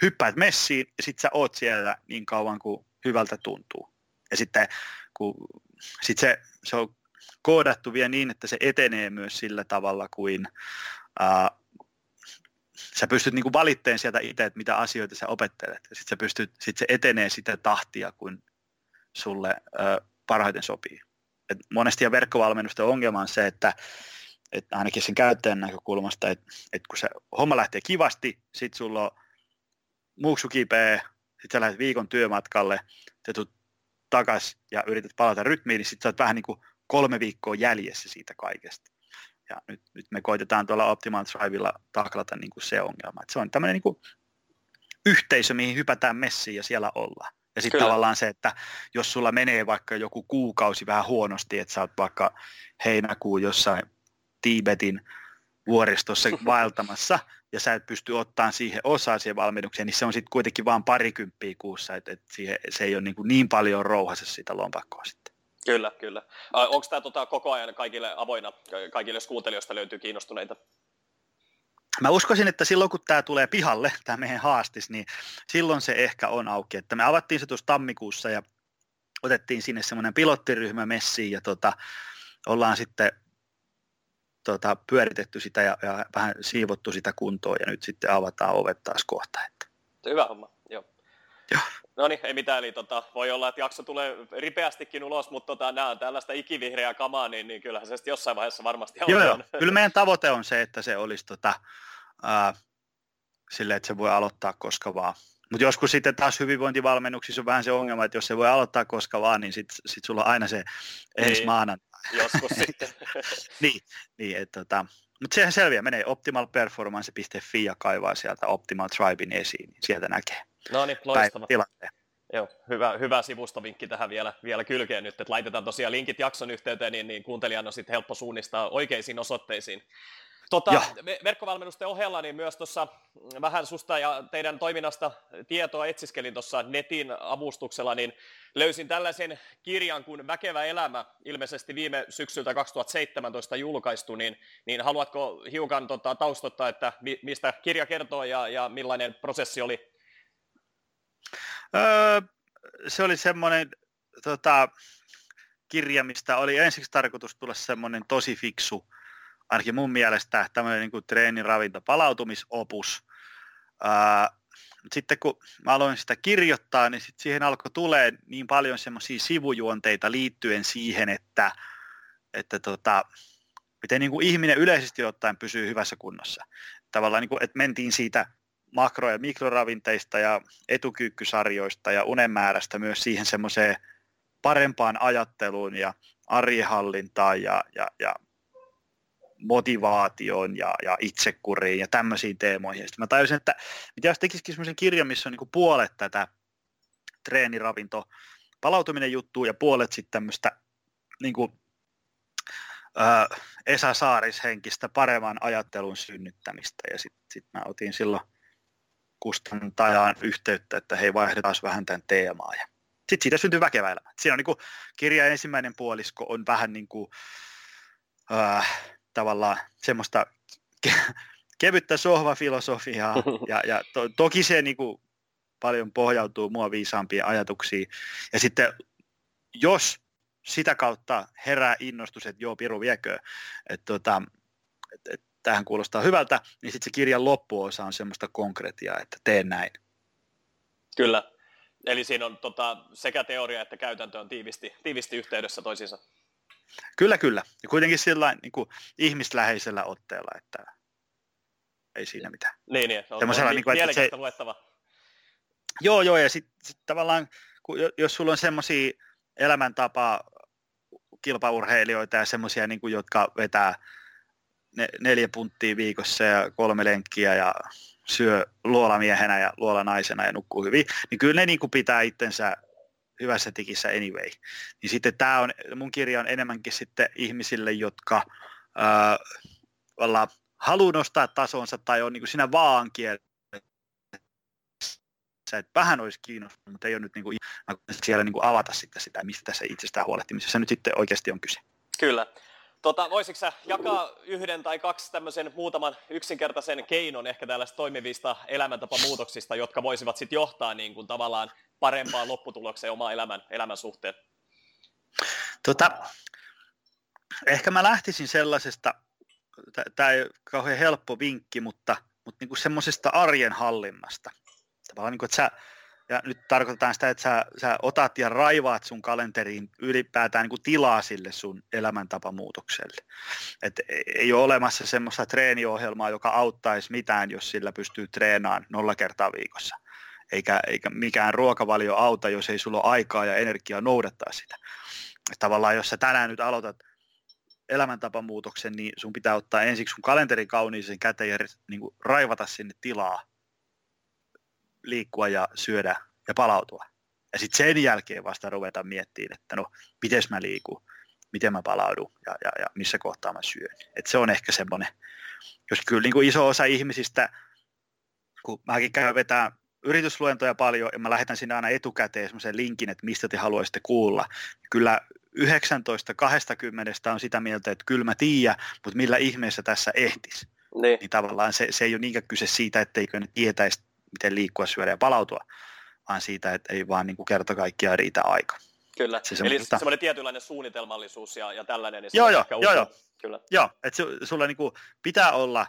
hyppäät messiin ja sitten sä oot siellä niin kauan kuin hyvältä tuntuu. Ja sitten kun, sit se, se on koodattu vielä niin, että se etenee myös sillä tavalla kuin ää, sä pystyt niin valitteen sieltä itse, että mitä asioita sä opettelet. Ja sitten pystyt, sit se etenee sitä tahtia, kun sulle ö, parhaiten sopii. Et monesti ja verkkovalmennusten ongelma on se, että, että ainakin sen käyttäjän näkökulmasta, että, että kun se homma lähtee kivasti, sitten sulla on muuksu kipeä, sitten sä lähdet viikon työmatkalle, ja tulet takas ja yrität palata rytmiin, niin sitten sä oot vähän niin kuin kolme viikkoa jäljessä siitä kaikesta. Ja nyt, nyt me koitetaan tuolla Optimal Drivella taklata niin kuin se ongelma. Että se on tämmöinen niin kuin yhteisö, mihin hypätään messiin ja siellä ollaan. Ja sitten tavallaan se, että jos sulla menee vaikka joku kuukausi vähän huonosti, että sä oot vaikka heinäkuun jossain Tiibetin vuoristossa vaeltamassa, ja sä et pysty ottaa siihen osaa siihen valmennukseen, niin se on sitten kuitenkin vain parikymppiä kuussa, että, siihen, se ei ole niin, niin paljon rouhassa sitä lompakkoa sitten. Kyllä, kyllä. Onko tämä tota, koko ajan kaikille avoinna, kaikille jos kuuntelijoista löytyy kiinnostuneita? Mä uskoisin, että silloin kun tämä tulee pihalle, tämä meidän haastis, niin silloin se ehkä on auki. Että me avattiin se tuossa tammikuussa ja otettiin sinne semmoinen pilottiryhmä messiin ja tota, ollaan sitten tota, pyöritetty sitä ja, ja vähän siivottu sitä kuntoon ja nyt sitten avataan ovet taas kohta. Että. Hyvä homma. No niin, ei mitään, eli tota, voi olla, että jakso tulee ripeästikin ulos, mutta tota, nämä on tällaista ikivihreää kamaa, niin, niin kyllähän se sitten jossain vaiheessa varmasti on. Joo, joo. Kyllä meidän tavoite on se, että se olisi tota, äh, sille, että se voi aloittaa koska vaan. Mutta joskus sitten taas hyvinvointivalmennuksissa on vähän se ongelma, että jos se voi aloittaa koska vaan, niin sitten sit sulla on aina se ensi niin, maanantai. Joskus sitten. niin, niin että tota, mutta sehän selviää, menee optimalperformance.fi ja kaivaa sieltä Optimal Tribein esiin, niin sieltä näkee. No niin, loistava. Tilanteen. Joo, hyvä, hyvä sivustovinkki tähän vielä, vielä kylkeen nyt, että laitetaan tosiaan linkit jakson yhteyteen, niin, niin kuuntelijan on sitten helppo suunnistaa oikeisiin osoitteisiin. Tota, verkkovalmennusten ohella niin myös tuossa vähän susta ja teidän toiminnasta tietoa etsiskelin tuossa netin avustuksella, niin löysin tällaisen kirjan kuin Väkevä elämä, ilmeisesti viime syksyltä 2017 julkaistu, niin, niin haluatko hiukan tota, taustottaa, että mistä kirja kertoo ja, ja millainen prosessi oli? Öö, se oli semmoinen tota, kirja, mistä oli ensiksi tarkoitus tulla semmoinen tosi fiksu ainakin mun mielestä tämmöinen niin kuin treeniravinto palautumisopus. Ää, sitten kun mä aloin sitä kirjoittaa, niin sit siihen alkoi tulee niin paljon semmoisia sivujuonteita liittyen siihen, että, että tota, miten niin kuin ihminen yleisesti ottaen pysyy hyvässä kunnossa. Tavallaan, niin kuin, että mentiin siitä makro- ja mikroravinteista ja etukyykkysarjoista ja unenmäärästä myös siihen semmoiseen parempaan ajatteluun ja arjehallintaan ja, ja, ja motivaatioon ja, ja itsekuriin ja tämmöisiin teemoihin. Sitten mä tajusin, että mitä jos tekisikin semmoisen kirjan, missä on niin kuin puolet tätä treeniravinto palautuminen juttu ja puolet sitten tämmöistä niin kuin, ö, Esa Saaris henkistä paremman ajattelun synnyttämistä. Ja sitten sit mä otin silloin kustantajaan yhteyttä, että hei vaihdetaan vähän tämän teemaa. Ja sitten siitä syntyy väkevä elämä. Siinä on niin kuin, kirja ensimmäinen puolisko on vähän niin kuin, äh, tavallaan semmoista ke- kevyttä sohvafilosofiaa, ja, ja to, toki se niin kuin, paljon pohjautuu mua viisaampiin ajatuksiin. Ja sitten jos sitä kautta herää innostus, että joo, Piru viekö, että tota, et, et, tähän kuulostaa hyvältä, niin sitten se kirjan loppuosa on semmoista konkretiaa, että teen näin. Kyllä. Eli siinä on tota, sekä teoria että käytäntö on tiivisti, tiivisti yhteydessä toisiinsa. Kyllä, kyllä. Ja kuitenkin sillä niin kuin ihmisläheisellä otteella, että ei siinä mitään. Niin, niin. On, on niin kuin, että se... luettava. Joo, joo, ja sitten sit tavallaan, kun, jos sulla on semmoisia elämäntapa kilpaurheilijoita ja semmoisia, niin kuin, jotka vetää ne, neljä punttia viikossa ja kolme lenkkiä ja syö luolamiehenä ja luolanaisena ja nukkuu hyvin, niin kyllä ne niin kuin pitää itsensä hyvässä tikissä anyway. Niin sitten tämä on, mun kirja on enemmänkin sitten ihmisille, jotka ää, haluaa nostaa tasonsa tai on niin kuin siinä vaan kielessä, että vähän olisi kiinnostunut, mutta ei ole nyt niin kuin, siellä niin kuin avata sitten sitä, mistä tässä itsestään huolehtimisessa nyt sitten oikeasti on kyse. Kyllä. Tota, voisitko sä jakaa yhden tai kaksi tämmöisen muutaman yksinkertaisen keinon ehkä tällaista toimivista elämäntapamuutoksista, jotka voisivat sitten johtaa niin kuin tavallaan parempaan lopputulokseen oman elämän, elämän suhteen? Tota, ehkä mä lähtisin sellaisesta, tämä ei ole kauhean helppo vinkki, mutta, mutta niin kuin semmoisesta arjen hallinnasta. Tavallaan niin kuin, että sä ja nyt tarkoitetaan sitä, että sä, sä otat ja raivaat sun kalenteriin ylipäätään niin kuin tilaa sille sun elämäntapamuutokselle. Et ei ole olemassa semmoista treeniohjelmaa, joka auttaisi mitään, jos sillä pystyy treenaamaan nolla kertaa viikossa. Eikä, eikä mikään ruokavalio auta, jos ei sulla ole aikaa ja energiaa noudattaa sitä. Et tavallaan jos sä tänään nyt aloitat elämäntapamuutoksen, niin sun pitää ottaa ensiksi sun kalenterin kauniisen käteen ja niin kuin raivata sinne tilaa liikkua ja syödä ja palautua. Ja sitten sen jälkeen vasta ruveta miettimään, että no, miten mä liikun, miten mä palaudun ja, ja, ja missä kohtaa mä syön. Et se on ehkä semmoinen, jos kyllä niin kuin iso osa ihmisistä, kun mäkin käyn vetää yritysluentoja paljon ja mä lähetän sinne aina etukäteen semmoisen linkin, että mistä te haluaisitte kuulla. Kyllä 19 20 on sitä mieltä, että kyllä mä tiedän, mutta millä ihmeessä tässä ehtis. Niin. niin tavallaan se, se ei ole niinkään kyse siitä, etteikö ne tietäisi miten liikkua, syödä ja palautua, vaan siitä, että ei vaan niin kuin kerta kaikkiaan riitä aika. Kyllä, se eli semmoinen tietynlainen suunnitelmallisuus ja, ja tällainen. Niin joo, joo, joo, joo. Kyllä. Joo, että su, sulla niin kuin pitää olla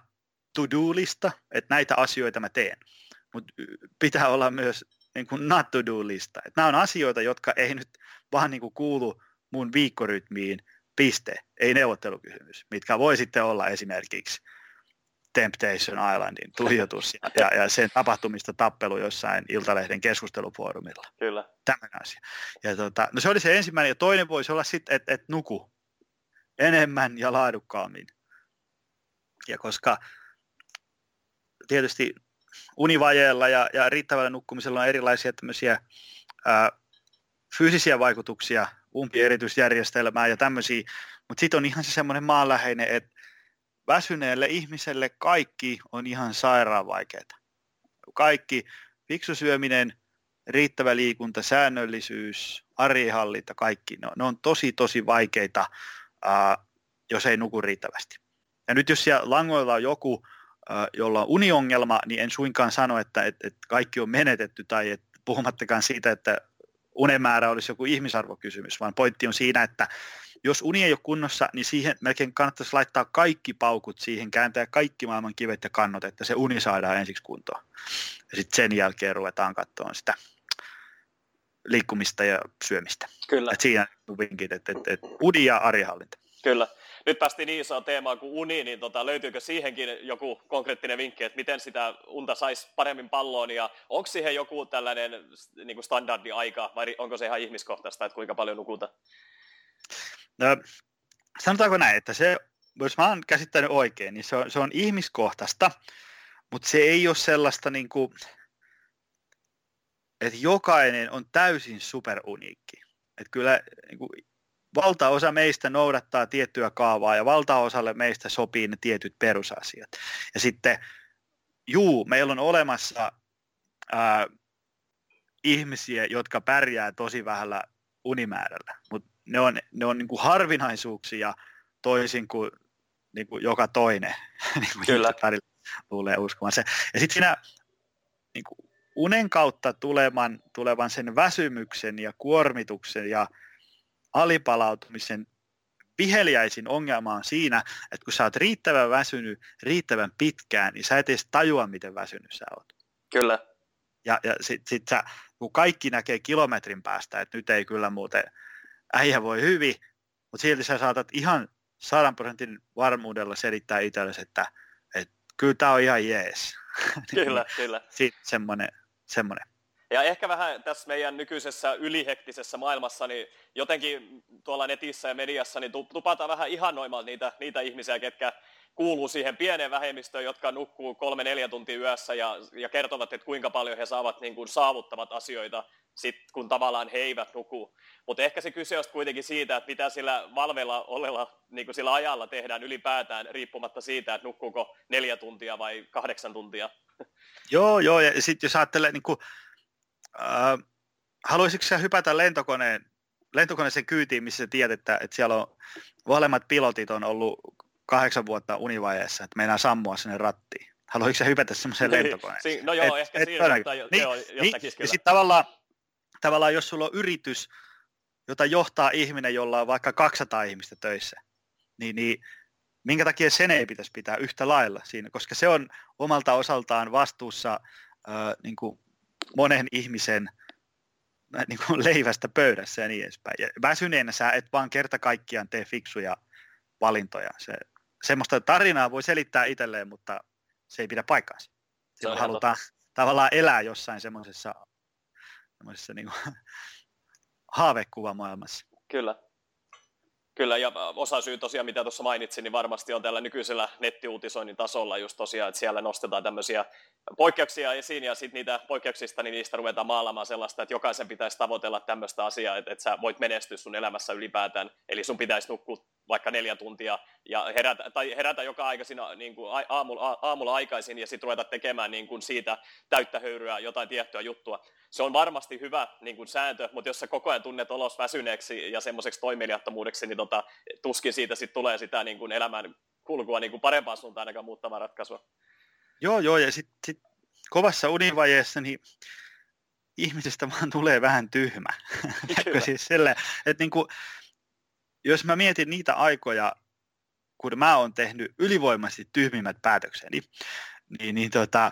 to-do-lista, että näitä asioita mä teen, mutta pitää olla myös niin kuin not to-do-lista. Että nämä on asioita, jotka ei nyt vaan niin kuin kuulu mun viikkorytmiin, piste, ei neuvottelukysymys, mitkä voi sitten olla esimerkiksi Temptation Islandin tuijotus ja, ja, ja sen tapahtumista tappelu jossain Iltalehden keskustelufoorumilla. Kyllä. Tämä asia. Ja tota, no se oli se ensimmäinen ja toinen voisi olla sitten, että et nuku enemmän ja laadukkaammin. Ja koska tietysti univajeella ja, ja riittävällä nukkumisella on erilaisia tämmöisiä ää, fyysisiä vaikutuksia, umpierityisjärjestelmää ja tämmöisiä, mutta sitten on ihan se semmoinen maanläheinen, että väsyneelle ihmiselle kaikki on ihan sairaan vaikeaa. Kaikki, fiksu syöminen, riittävä liikunta, säännöllisyys, arjenhallinta, kaikki, ne on, ne on tosi tosi vaikeita, ää, jos ei nuku riittävästi. Ja nyt jos siellä langoilla on joku, ää, jolla on uniongelma, niin en suinkaan sano, että et, et kaikki on menetetty tai et, puhumattakaan siitä, että unemäärä olisi joku ihmisarvokysymys, vaan pointti on siinä, että jos uni ei ole kunnossa, niin siihen melkein kannattaisi laittaa kaikki paukut siihen, kääntää kaikki maailman kivet ja kannot, että se uni saadaan ensiksi kuntoon. Ja sitten sen jälkeen ruvetaan katsomaan sitä liikkumista ja syömistä. Kyllä. Et siinä vinkit, että et, et uni ja arjenhallinta. Kyllä. Nyt päästiin niin isoon teemaan kuin uni, niin tota, löytyykö siihenkin joku konkreettinen vinkki, että miten sitä unta saisi paremmin palloon ja onko siihen joku tällainen niin kuin standardi aika vai onko se ihan ihmiskohtaista, että kuinka paljon nukuta? No, sanotaanko näin, että se, jos mä oon käsittänyt oikein, niin se on, se on ihmiskohtaista, mutta se ei ole sellaista niin kuin, että jokainen on täysin superuniikki. Että kyllä niin kuin, valtaosa meistä noudattaa tiettyä kaavaa ja valtaosalle meistä sopii ne tietyt perusasiat. Ja sitten, juu, meillä on olemassa ää, ihmisiä, jotka pärjää tosi vähällä unimäärällä, mutta ne on, ne on niin kuin harvinaisuuksia toisin kuin, niin kuin joka toinen, niin kuin Kyllä. luulee uskomaan se. Ja sitten siinä niin kuin unen kautta tulevan, tulevan sen väsymyksen ja kuormituksen ja alipalautumisen viheliäisin ongelma on siinä, että kun sä oot riittävän väsynyt riittävän pitkään, niin sä et edes tajua, miten väsynyt sä oot. Kyllä. Ja, ja sitten sit sä, kun kaikki näkee kilometrin päästä, että nyt ei kyllä muuten äijä voi hyvin, mutta silti sä saatat ihan sadan prosentin varmuudella selittää itsellesi, että, että kyllä tämä on ihan jees. Kyllä, kyllä. Sitten semmoinen, semmoinen. Ja ehkä vähän tässä meidän nykyisessä ylihektisessä maailmassa, niin jotenkin tuolla netissä ja mediassa niin tupataan vähän ihannoimaan niitä, niitä ihmisiä, ketkä kuuluu siihen pieneen vähemmistöön, jotka nukkuu kolme-neljä tuntia yössä ja, ja kertovat, että kuinka paljon he saavat niin kuin, saavuttavat asioita, sit, kun tavallaan he eivät nuku. Mutta ehkä se kyse on kuitenkin siitä, että mitä sillä valvella olella, niin kuin sillä ajalla tehdään ylipäätään, riippumatta siitä, että nukkuuko neljä tuntia vai kahdeksan tuntia. Joo, joo, ja sitten jos ajattelee, niin kuin, äh, haluaisitko sä hypätä lentokoneen, lentokoneeseen kyytiin, missä tiedät, että, että siellä on molemmat pilotit on ollut kahdeksan vuotta univajeessa, että meinaa sammua sinne rattiin. Haluaisitko sä hypätä semmoiseen niin, lentokoneeseen? no joo, et, ehkä et, siinä et, jo, niin, joo, niin, Ja sitten tavallaan, tavallaan, jos sulla on yritys, jota johtaa ihminen, jolla on vaikka 200 ihmistä töissä, niin, niin minkä takia sen ei pitäisi pitää yhtä lailla siinä, koska se on omalta osaltaan vastuussa äh, niin kuin monen ihmisen äh, niin kuin leivästä pöydässä ja niin edespäin. Ja väsyneenä sä et vaan kerta kaikkiaan tee fiksuja valintoja. Se, semmoista tarinaa voi selittää itselleen, mutta se ei pidä paikkaansa. Silloin halutaan totta. tavallaan elää jossain semmoisessa, semmoisessa niin haavekuvamaailmassa. Kyllä. Kyllä, ja osa syy tosiaan, mitä tuossa mainitsin, niin varmasti on tällä nykyisellä nettiuutisoinnin tasolla just tosiaan, että siellä nostetaan tämmöisiä poikkeuksia esiin, ja sitten niitä poikkeuksista, niin niistä ruvetaan maalaamaan sellaista, että jokaisen pitäisi tavoitella tämmöistä asiaa, että, että sä voit menestyä sun elämässä ylipäätään, eli sun pitäisi nukkua vaikka neljä tuntia ja herätä, tai herätä joka aikaisina, niin kuin aamulla, aamulla aikaisin ja sitten ruveta tekemään niin kuin siitä täyttä höyryä jotain tiettyä juttua. Se on varmasti hyvä niin kuin sääntö, mutta jos sä koko ajan tunnet olos väsyneeksi ja semmoiseksi toimeliattomuudeksi, niin tota, tuskin siitä sitten tulee sitä niin kuin elämän kulkua niin kuin parempaan suuntaan ainakaan muuttavaa ratkaisua. Joo, joo, ja sitten sit kovassa univajeessa niin ihmisestä vaan tulee vähän tyhmä. siis sille, että niin kuin, jos mä mietin niitä aikoja, kun mä oon tehnyt ylivoimaisesti tyhmimmät päätökseni, niin, niin tota,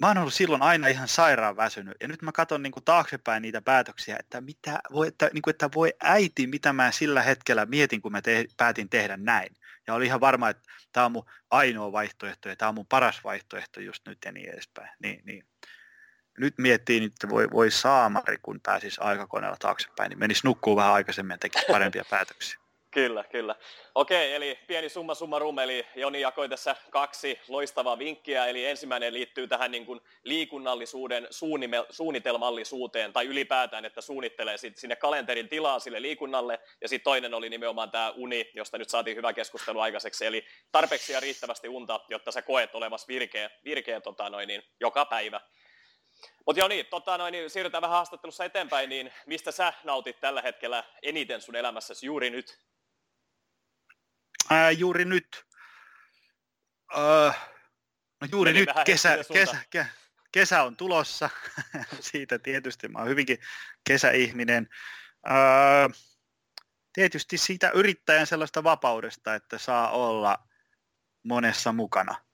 mä oon ollut silloin aina ihan sairaan väsynyt. Ja nyt mä katson niin kuin taaksepäin niitä päätöksiä, että, mitä voi, että, niin kuin, että voi äiti, mitä mä sillä hetkellä mietin, kun mä te, päätin tehdä näin. Ja oli ihan varma, että tämä on mun ainoa vaihtoehto ja tämä on mun paras vaihtoehto just nyt ja niin edespäin. Niin, niin nyt miettii, että voi, voi saamari, kun pääsisi aikakoneella taaksepäin, niin menisi nukkuu vähän aikaisemmin ja tekisi parempia päätöksiä. Kyllä, kyllä. Okei, eli pieni summa summarum, eli Joni jakoi tässä kaksi loistavaa vinkkiä, eli ensimmäinen liittyy tähän niin kuin liikunnallisuuden suunnitelmallisuuteen, tai ylipäätään, että suunnittelee sit sinne kalenterin tilaa sille liikunnalle, ja sitten toinen oli nimenomaan tämä uni, josta nyt saatiin hyvä keskustelu aikaiseksi, eli tarpeeksi ja riittävästi unta, jotta sä koet olevas virkeä, virkeä tota noin, niin, joka päivä. Mutta joo niin, tota noin, niin siirrytään vähän haastattelussa eteenpäin, niin mistä sä nautit tällä hetkellä eniten sun elämässäsi juuri nyt? Ää, juuri nyt? Äh, no juuri Meni nyt kesä, kesä, kesä, kesä on tulossa, siitä tietysti mä oon hyvinkin kesäihminen. Äh, tietysti siitä yrittäjän sellaista vapaudesta, että saa olla monessa mukana.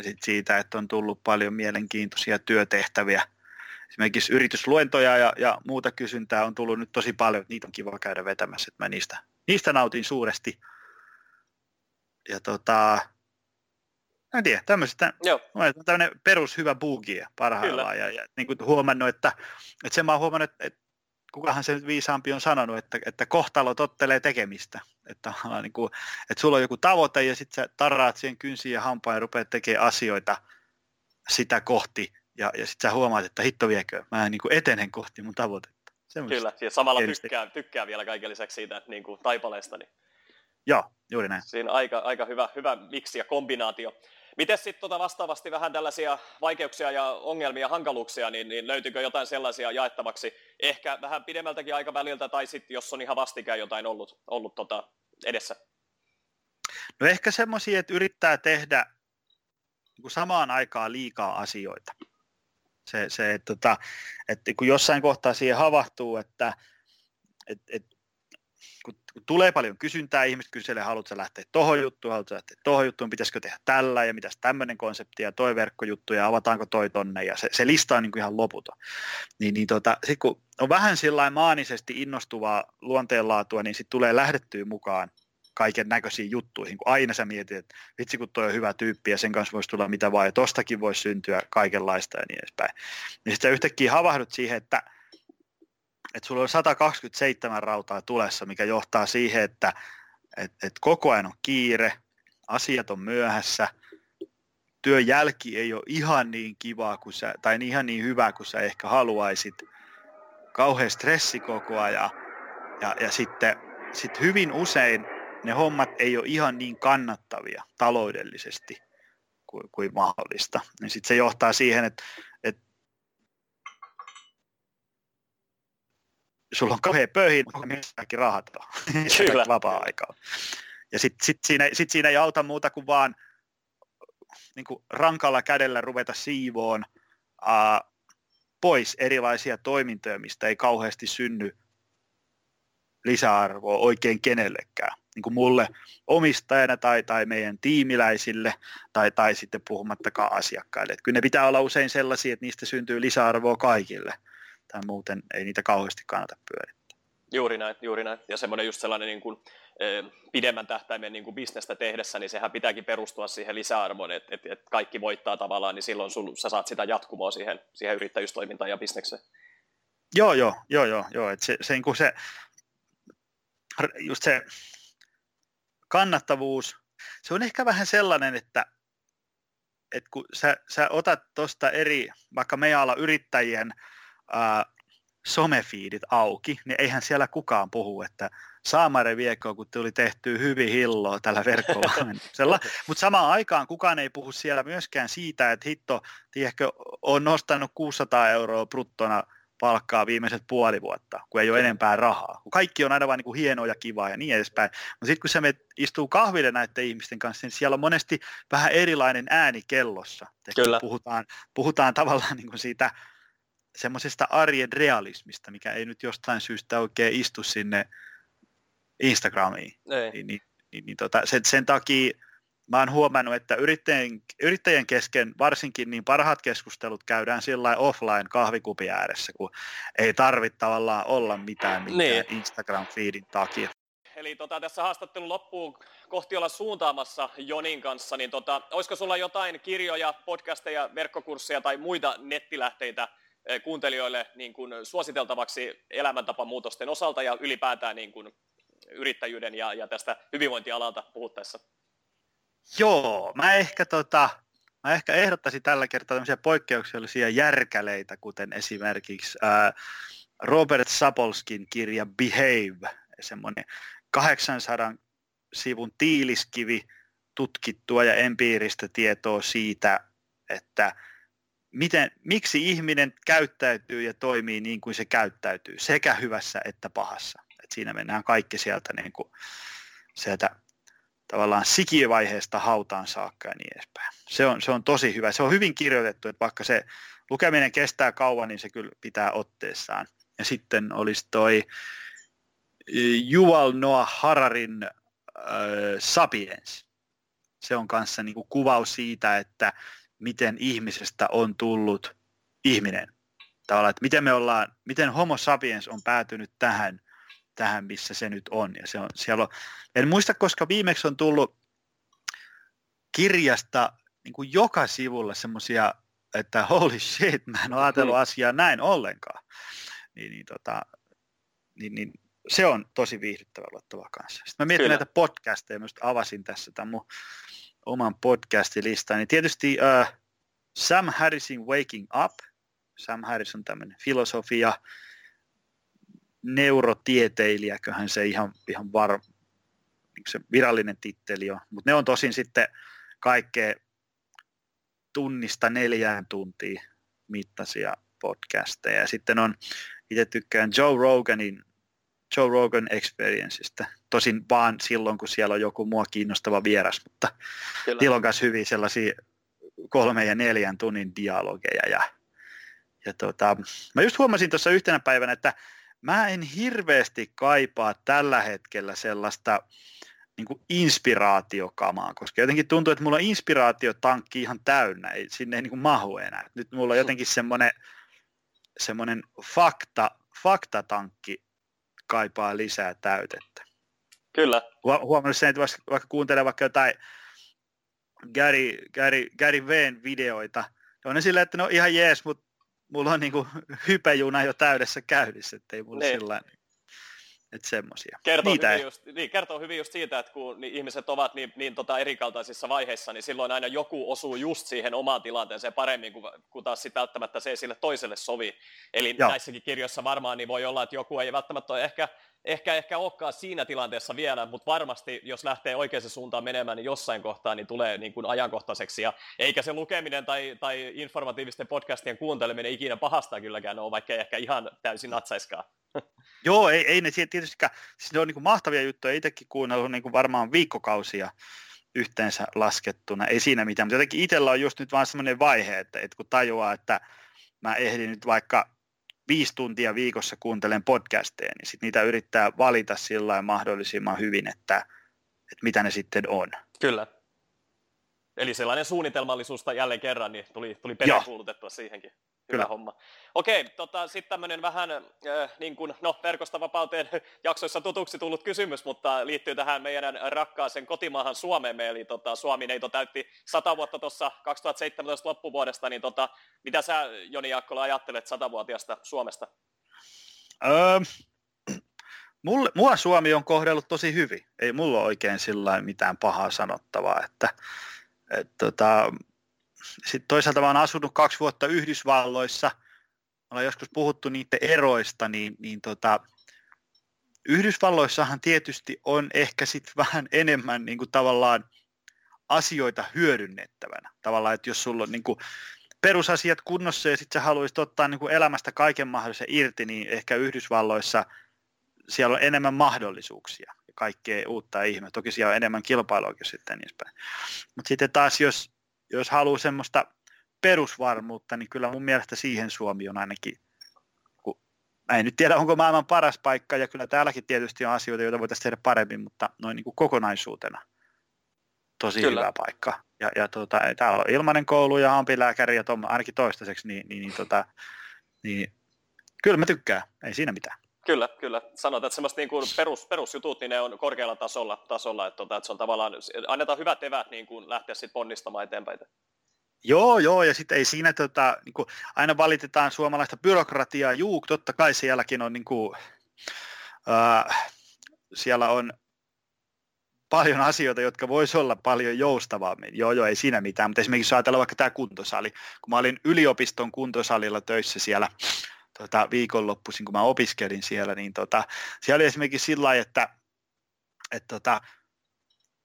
Ja sit siitä, että on tullut paljon mielenkiintoisia työtehtäviä – esimerkiksi yritysluentoja ja, ja muuta kysyntää on tullut nyt tosi paljon, niitä on kiva käydä vetämässä, että mä niistä, niistä nautin suuresti. Ja tota, en tiedä, tämmöistä, tämmöinen perus hyvä bugia parhaillaan ja, ja niin kuin huomannut, että, että sen mä oon huomannut, että, että kukahan se nyt viisaampi on sanonut, että, että kohtalo tottelee tekemistä. Että, niin kuin, että sulla on joku tavoite ja sitten sä tarraat siihen kynsiin ja hampaan ja rupeat tekemään asioita sitä kohti ja, ja sitten sä huomaat, että hitto viekö, mä niin kuin etenen kohti mun tavoitetta. Kyllä, ja samalla tykkää, tykkää vielä kaiken lisäksi siitä niin kuin taipaleesta. Niin Joo, juuri näin. Siinä aika, aika hyvä, hyvä miksi ja kombinaatio. Miten sitten tota vastaavasti vähän tällaisia vaikeuksia ja ongelmia, hankaluuksia, niin, niin löytyykö jotain sellaisia jaettavaksi, ehkä vähän pidemmältäkin aikaväliltä, tai sitten jos on ihan vastikään jotain ollut, ollut tota edessä? No ehkä semmoisia, että yrittää tehdä niin samaan aikaan liikaa asioita. Se, se että, tota, että kun jossain kohtaa siihen havahtuu, että että, että kun, kun tulee paljon kysyntää, ihmiset kyselee, haluatko lähteä tuohon juttuun, haluatko lähteä tuohon juttuun, pitäisikö tehdä tällä ja mitäs tämmöinen konsepti ja toi verkkojuttu ja avataanko toi tonne ja se, se lista on niin kuin ihan loputon. Niin, niin tota, sit kun on vähän sillä maanisesti innostuvaa luonteenlaatua, niin sitten tulee lähdettyä mukaan kaiken näköisiin juttuihin, kun aina sä mietit, että vitsi kun toi on hyvä tyyppi ja sen kanssa voisi tulla mitä vaan ja tostakin voisi syntyä kaikenlaista ja niin edespäin. Niin sitten yhtäkkiä havahdut siihen, että että sulla on 127 rautaa tulessa, mikä johtaa siihen, että et, et koko ajan on kiire, asiat on myöhässä, työn jälki ei ole ihan niin kivaa kuin sä, tai ihan niin hyvä kuin sä ehkä haluaisit, kauhean stressi koko ajan, ja, ja sitten sit hyvin usein ne hommat ei ole ihan niin kannattavia taloudellisesti kuin, kuin mahdollista. Niin sitten se johtaa siihen, että sulla on kauhean pöhin, missä kaikki rahat on. Kyllä. vapaa-aikaa. Ja sitten sit siinä, sit siinä ei auta muuta kuin vaan niin kuin rankalla kädellä ruveta siivoon uh, pois erilaisia toimintoja, mistä ei kauheasti synny lisäarvoa oikein kenellekään. Niin kuin mulle omistajana tai, tai meidän tiimiläisille tai, tai sitten puhumattakaan asiakkaille. Et kyllä ne pitää olla usein sellaisia, että niistä syntyy lisäarvoa kaikille – tai muuten ei niitä kauheasti kannata pyörittää. Juuri näin, juuri näin. Ja semmoinen just sellainen niin kuin, pidemmän tähtäimen niin kuin bisnestä tehdessä, niin sehän pitääkin perustua siihen lisäarvoon, että, että, että kaikki voittaa tavallaan, niin silloin sul, sä saat sitä jatkumoa siihen, siihen yrittäjyystoimintaan ja bisnekseen. Joo, joo, joo, joo, joo. Että se, se, niin se, just se kannattavuus, se on ehkä vähän sellainen, että, että kun sä, sä otat tuosta eri, vaikka meidän ala yrittäjien äh, somefiidit auki, niin eihän siellä kukaan puhu, että Saamare viekko, kun tuli tehty hyvin hilloa tällä verkkovalmennuksella. Mutta samaan aikaan kukaan ei puhu siellä myöskään siitä, että hitto, tiedätkö, on nostanut 600 euroa bruttona palkkaa viimeiset puoli vuotta, kun ei ole enempää rahaa. Kun kaikki on aina vain niin hienoa ja kivaa ja niin edespäin. Mutta sitten kun se me istuu kahville näiden ihmisten kanssa, niin siellä on monesti vähän erilainen ääni kellossa. Kyllä. Puhutaan, puhutaan tavallaan niin kuin siitä semmoisesta arjen realismista, mikä ei nyt jostain syystä oikein istu sinne Instagramiin. Ei. Niin, niin, niin, niin tota, sen, sen takia mä oon huomannut, että yrittäjien, yrittäjien kesken varsinkin niin parhaat keskustelut käydään sillä offline kahvikupi ääressä, kun ei tarvitse tavallaan olla mitään, mitään niin. Instagram-feedin takia. Eli tota, tässä haastattelun loppuun kohti olla suuntaamassa Jonin kanssa, niin tota, olisiko sulla jotain kirjoja, podcasteja, verkkokursseja tai muita nettilähteitä, kuuntelijoille niin kuin suositeltavaksi elämäntapamuutosten osalta ja ylipäätään niin kuin yrittäjyyden ja, ja tästä hyvinvointialalta puhuttaessa? Joo, mä ehkä, tota, mä ehkä ehdottaisin tällä kertaa tämmöisiä poikkeuksellisia järkäleitä, kuten esimerkiksi ää, Robert Sapolskin kirja Behave, semmoinen 800 sivun tiiliskivi tutkittua ja empiiristä tietoa siitä, että miten, miksi ihminen käyttäytyy ja toimii niin kuin se käyttäytyy, sekä hyvässä että pahassa. Et siinä mennään kaikki sieltä, niin kuin, sieltä tavallaan sikivaiheesta hautaan saakka ja niin edespäin. Se on, se on tosi hyvä. Se on hyvin kirjoitettu, että vaikka se lukeminen kestää kauan, niin se kyllä pitää otteessaan. Ja sitten olisi toi Yuval Noah Hararin äh, Sapiens. Se on kanssa niin kuin kuvaus siitä, että miten ihmisestä on tullut ihminen. Tavallaan, että miten me ollaan, miten homo sapiens on päätynyt tähän, tähän missä se nyt on. Ja se on, siellä on, en muista, koska viimeksi on tullut kirjasta niin kuin joka sivulla semmoisia, että holy shit, mä en ole ajatellut mm. asiaa näin ollenkaan. Niin, niin, tota, niin, niin se on tosi viihdyttävä luettava kanssa. Sitten mä mietin Kyllä. näitä podcasteja, mä avasin tässä tämän mun oman podcastilistan, niin tietysti uh, Sam Harrisin Waking Up, Sam Harris on tämmöinen filosofia, neurotieteilijäköhän se ihan, ihan var, niin se virallinen titteli on. Mutta ne on tosin sitten kaikkea tunnista neljään tuntia mittaisia podcasteja. Ja sitten on, itse tykkään Joe Roganin Joe Rogan Experienceista. Tosin vaan silloin, kun siellä on joku mua kiinnostava vieras, mutta Kyllä. on myös hyvin sellaisia kolme ja neljän tunnin dialogeja. Ja, ja tota, mä just huomasin tuossa yhtenä päivänä, että mä en hirveästi kaipaa tällä hetkellä sellaista niin kuin inspiraatiokamaa, koska jotenkin tuntuu, että mulla on inspiraatiotankki ihan täynnä, ei, sinne ei niin kuin mahu enää. Nyt mulla on jotenkin semmoinen, semmoinen fakta, faktatankki kaipaa lisää täytettä. Kyllä. Huomannut sen, että vaikka kuuntelee vaikka jotain Gary, Gary, Gary Veen videoita, on ne silleen, että no ihan jees, mutta mulla on niinku hypejuna jo täydessä käynnissä, ettei mulla niin. sillä että semmoisia. Kertoo, Niitä hyvin just, niin, kertoo hyvin just siitä, että kun niin ihmiset ovat niin, niin tota erikaltaisissa vaiheissa, niin silloin aina joku osuu just siihen omaan tilanteeseen paremmin, kuin, kuin taas sit välttämättä se ei sille toiselle sovi. Eli Joo. näissäkin kirjoissa varmaan niin voi olla, että joku ei välttämättä ole ehkä, ehkä, ehkä olekaan siinä tilanteessa vielä, mutta varmasti jos lähtee oikeaan suuntaan menemään, niin jossain kohtaa niin tulee niin kuin ajankohtaiseksi. Ja eikä se lukeminen tai, tai informatiivisten podcastien kuunteleminen ikinä pahasta kylläkään ole, vaikka ei ehkä ihan täysin natsaiskaan. Joo, ei, ei ne tietystikään, siis ne on niin mahtavia juttuja, itsekin kuunnellut niin varmaan viikkokausia yhteensä laskettuna, ei siinä mitään, mutta jotenkin itsellä on just nyt vaan semmoinen vaihe, että, että kun tajuaa, että mä ehdin nyt vaikka viisi tuntia viikossa kuuntelen podcasteja, niin sit niitä yrittää valita sillä mahdollisimman hyvin, että, että mitä ne sitten on. Kyllä. Eli sellainen suunnitelmallisuus jälleen kerran, niin tuli, tuli peräkuulutettua siihenkin. Hyvä Kyllä. homma. Okei, tota, sitten tämmöinen vähän äh, niin kuin, no, verkosta vapauteen jaksoissa tutuksi tullut kysymys, mutta liittyy tähän meidän rakkaaseen kotimaahan Suomeen. Eli tota, Suomi-neito täytti 100 vuotta tuossa 2017 loppuvuodesta, niin tota, mitä sä Joni Jaakkola ajattelet satavuotiaasta Suomesta? Öö, mulle, mua Suomi on kohdellut tosi hyvin. Ei mulla ole oikein sillä mitään pahaa sanottavaa, että et, tota, sitten toisaalta mä oon asunut kaksi vuotta Yhdysvalloissa, ollaan joskus puhuttu niiden eroista, niin, niin tota, Yhdysvalloissahan tietysti on ehkä sitten vähän enemmän niin kuin tavallaan asioita hyödynnettävänä. Tavallaan, että jos sulla on niin kuin perusasiat kunnossa ja sitten sä haluaisit ottaa niin kuin elämästä kaiken mahdollisen irti, niin ehkä Yhdysvalloissa siellä on enemmän mahdollisuuksia ja kaikkea uutta ihme. Toki siellä on enemmän kilpailuakin sitten niin Mutta sitten taas, jos jos haluaa semmoista perusvarmuutta, niin kyllä mun mielestä siihen Suomi on ainakin, kun, mä en nyt tiedä onko maailman paras paikka, ja kyllä täälläkin tietysti on asioita, joita voitaisiin tehdä paremmin, mutta noin niin kuin kokonaisuutena tosi kyllä. hyvä paikka. Ja, ja tuota, täällä on ilmainen koulu ja ampilääkäri ja tom, ainakin toistaiseksi, niin, niin, niin, tota, niin kyllä mä tykkään, ei siinä mitään. Kyllä, kyllä. Sanotaan, että semmoista niin perus, perusjutut, niin ne on korkealla tasolla, tasolla että, tota, että se on tavallaan, annetaan hyvät evät niin kuin lähteä sitten ponnistamaan eteenpäin. Joo, joo, ja sitten ei siinä, tota, niin kuin, aina valitetaan suomalaista byrokratiaa, juu, totta kai sielläkin on, niin kuin, äh, siellä on paljon asioita, jotka voisi olla paljon joustavammin. Joo, joo, ei siinä mitään, mutta esimerkiksi jos ajatellaan vaikka tämä kuntosali, kun mä olin yliopiston kuntosalilla töissä siellä tota, viikonloppuisin, kun mä opiskelin siellä, niin tota, siellä oli esimerkiksi sillä lailla, että, että tota,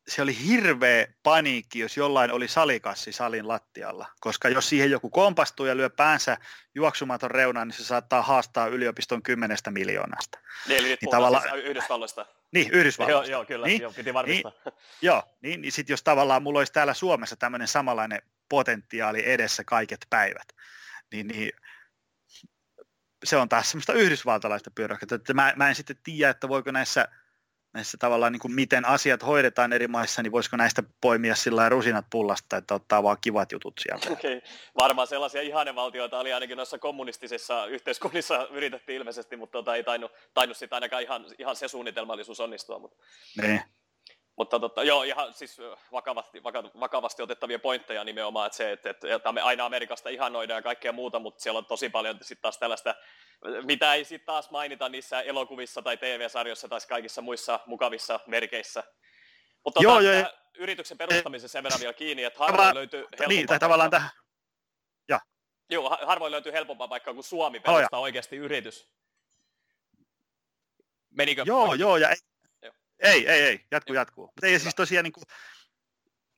se oli hirveä paniikki, jos jollain oli salikassi salin lattialla, koska jos siihen joku kompastuu ja lyö päänsä juoksumaton reunaan, niin se saattaa haastaa yliopiston kymmenestä miljoonasta. Niin, eli nyt niin tavalla... siis Yhdysvalloista. Niin, Yhdysvalloista. Joo, joo kyllä, niin, joo, piti varmistaa. Niin, joo, niin, niin sitten jos tavallaan mulla olisi täällä Suomessa tämmöinen samanlainen potentiaali edessä kaiket päivät, niin, niin se on taas semmoista yhdysvaltalaista byrokratiaa. Että mä, mä en sitten tiedä, että voiko näissä, näissä tavallaan niin kuin miten asiat hoidetaan eri maissa, niin voisiko näistä poimia sillä rusinat pullasta, että ottaa vaan kivat jutut sieltä. Okay. Varmaan sellaisia ihanevaltioita oli ainakin noissa kommunistisissa yhteiskunnissa yritettiin ilmeisesti, mutta tota, ei tainnut, tainnut sitä ainakaan ihan, ihan se suunnitelmallisuus onnistua. Mutta... Niin. Mutta totta, joo, ihan siis vakavasti, vakavasti otettavia pointteja nimenomaan, että se, että, että me aina Amerikasta ihanoidaan ja kaikkea muuta, mutta siellä on tosi paljon sitten taas tällaista, mitä ei sitten taas mainita niissä elokuvissa tai TV-sarjoissa tai kaikissa muissa mukavissa merkeissä. Mutta joo, tota, joo, yrityksen perustamisen sen verran vielä kiinni, että harvoin löytyy helpompaa. Niin, tai tavallaan tähän. Ja. Joo, harvoin löytyy helpompaa paikkaa kuin Suomi perustaa oikeasti yritys. Menikö? Joo, joo, ja ei. Ei, ei, ei, jatku, jatkuu. Mutta ei siis tosiaan niin kuin,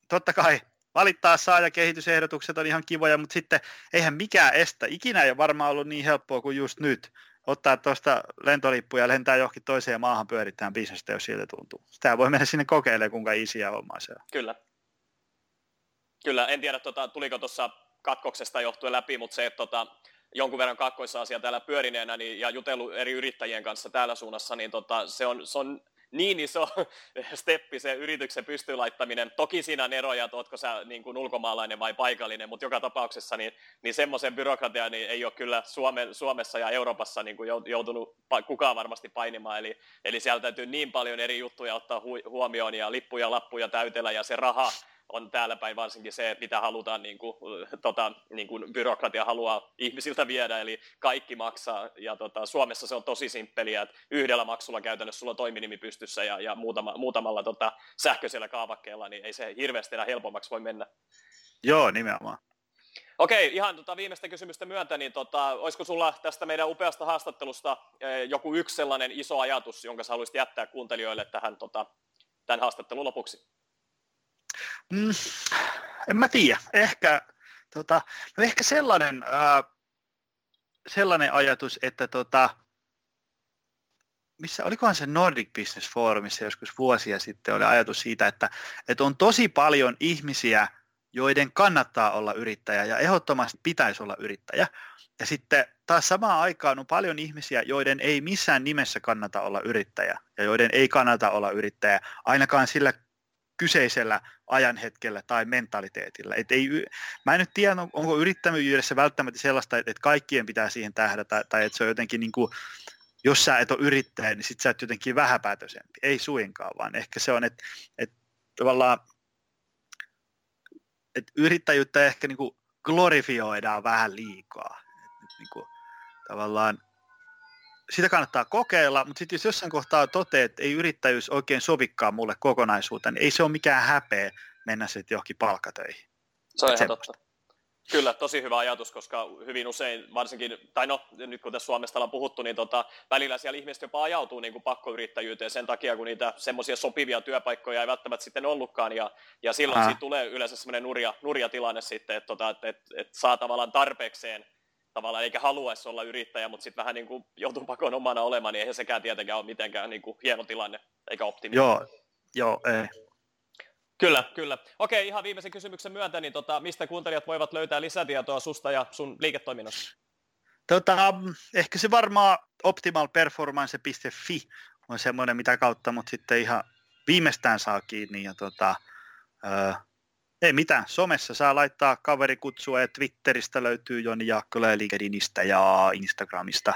totta kai valittaa saa ja kehitysehdotukset on ihan kivoja, mutta sitten eihän mikään estä. Ikinä ei ole varmaan ollut niin helppoa kuin just nyt ottaa tuosta lentolippuja ja lentää johonkin toiseen maahan pyörittämään bisnestä, jos siltä tuntuu. Sitä voi mennä sinne kokeilemaan, kuinka isiä hommaa se on. Kyllä. Kyllä, en tiedä tota, tuliko tuossa kakkoksesta johtuen läpi, mutta se, että tota, jonkun verran kakkoisasia täällä pyörineenä niin, ja jutellut eri yrittäjien kanssa täällä suunnassa, niin tota, se, on, se on niin iso steppi se yrityksen pystyyn laittaminen. Toki siinä on eroja, että oletko sä niin kuin ulkomaalainen vai paikallinen, mutta joka tapauksessa niin, niin semmoisen byrokratian niin ei ole kyllä Suome, Suomessa ja Euroopassa niin kuin joutunut kukaan varmasti painimaan. Eli, eli sieltä täytyy niin paljon eri juttuja ottaa hu- huomioon ja lippuja, lappuja täytellä ja se raha, on täällä päin varsinkin se, mitä halutaan, niin kuin, tota, niin kuin byrokratia haluaa ihmisiltä viedä, eli kaikki maksaa, ja tota, Suomessa se on tosi simppeliä, että yhdellä maksulla käytännössä sulla on toiminimi pystyssä ja, ja muutama, muutamalla tota, sähköisellä kaavakkeella, niin ei se hirveästi enää helpommaksi voi mennä. Joo, nimenomaan. Okei, ihan tota viimeistä kysymystä myöntä, niin tota, olisiko sulla tästä meidän upeasta haastattelusta eh, joku yksi sellainen iso ajatus, jonka sä haluaisit jättää kuuntelijoille tähän tota, tämän haastattelun lopuksi? Mm, en mä tiedä. Ehkä, tota, no ehkä sellainen, ää, sellainen ajatus, että tota, missä, olikohan se Nordic Business Forumissa joskus vuosia sitten oli ajatus siitä, että, että on tosi paljon ihmisiä, joiden kannattaa olla yrittäjä ja ehdottomasti pitäisi olla yrittäjä. Ja sitten taas samaan aikaan on paljon ihmisiä, joiden ei missään nimessä kannata olla yrittäjä ja joiden ei kannata olla yrittäjä ainakaan sillä kyseisellä ajanhetkellä tai mentaliteetillä. Et ei, mä en nyt tiedä, onko yrittäjyydessä välttämättä sellaista, että kaikkien pitää siihen tähdätä, tai että se on jotenkin niin kuin, jos sä et ole yrittäjä, niin sit sä et jotenkin vähäpäätöisempi. Ei suinkaan, vaan ehkä se on, että, että tavallaan että yrittäjyyttä ehkä niin kuin glorifioidaan vähän liikaa. Että niin kuin, tavallaan sitä kannattaa kokeilla, mutta sitten jos jossain kohtaa toteat, että ei yrittäjyys oikein sovikkaa mulle kokonaisuuteen, niin ei se ole mikään häpeä mennä sitten johonkin palkkatöihin. Se on ihan totta. Kyllä, tosi hyvä ajatus, koska hyvin usein, varsinkin, tai no, nyt kun tässä Suomesta ollaan puhuttu, niin tota, välillä siellä ihmiset jopa ajautuu niin kuin pakkoyrittäjyyteen sen takia, kun niitä semmoisia sopivia työpaikkoja ei välttämättä sitten ollutkaan, ja, ja silloin siitä tulee yleensä semmoinen nurja, nurja tilanne sitten, että, tota, että, että, että saa tavallaan tarpeekseen tavallaan eikä haluaisi olla yrittäjä, mutta sitten vähän niin kuin joutuu pakon omana olemaan, niin eihän sekään tietenkään ole mitenkään niin kuin hieno tilanne, eikä optimi. Joo, joo, ei. Kyllä, kyllä. Okei, ihan viimeisen kysymyksen myöntä, niin tota, mistä kuuntelijat voivat löytää lisätietoa susta ja sun liiketoiminnasta? Tota, ehkä se varmaan optimalperformance.fi on semmoinen, mitä kautta, mutta sitten ihan viimeistään saa kiinni. Ja tota, ei mitään, somessa saa laittaa kaverikutsua ja Twitteristä löytyy Joni Jaakkola ja LinkedInistä ja Instagramista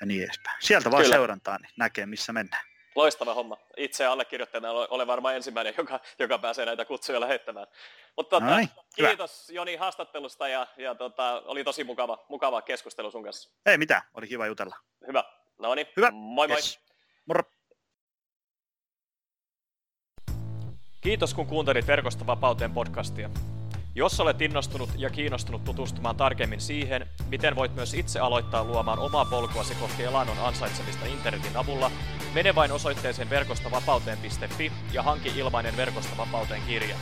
ja niin edespäin. Sieltä vaan Kyllä. seurantaan, niin näkee missä mennään. Loistava homma. Itse allekirjoittajana olen varmaan ensimmäinen, joka, joka pääsee näitä kutsuja lähettämään. Mutta tota, Noin, kiitos hyvä. Joni haastattelusta ja, ja tota, oli tosi mukava, mukava keskustelu sun kanssa. Ei mitään, oli kiva jutella. Hyvä. No niin, hyvä. moi moi. Yes. Moro. Kiitos kun kuuntelit Verkosta vapauteen podcastia. Jos olet innostunut ja kiinnostunut tutustumaan tarkemmin siihen, miten voit myös itse aloittaa luomaan omaa polkuasi kohti elannon ansaitsemista internetin avulla, mene vain osoitteeseen verkostavapauteen.fi ja hanki ilmainen Verkosta vapauteen kirja.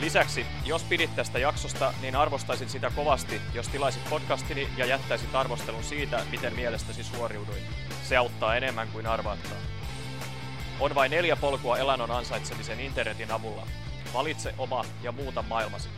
Lisäksi, jos pidit tästä jaksosta, niin arvostaisin sitä kovasti, jos tilaisit podcastini ja jättäisit arvostelun siitä, miten mielestäsi suoriuduin. Se auttaa enemmän kuin arvaattaa. On vain neljä polkua elannon ansaitsemisen internetin avulla. Valitse oma ja muuta maailmasi.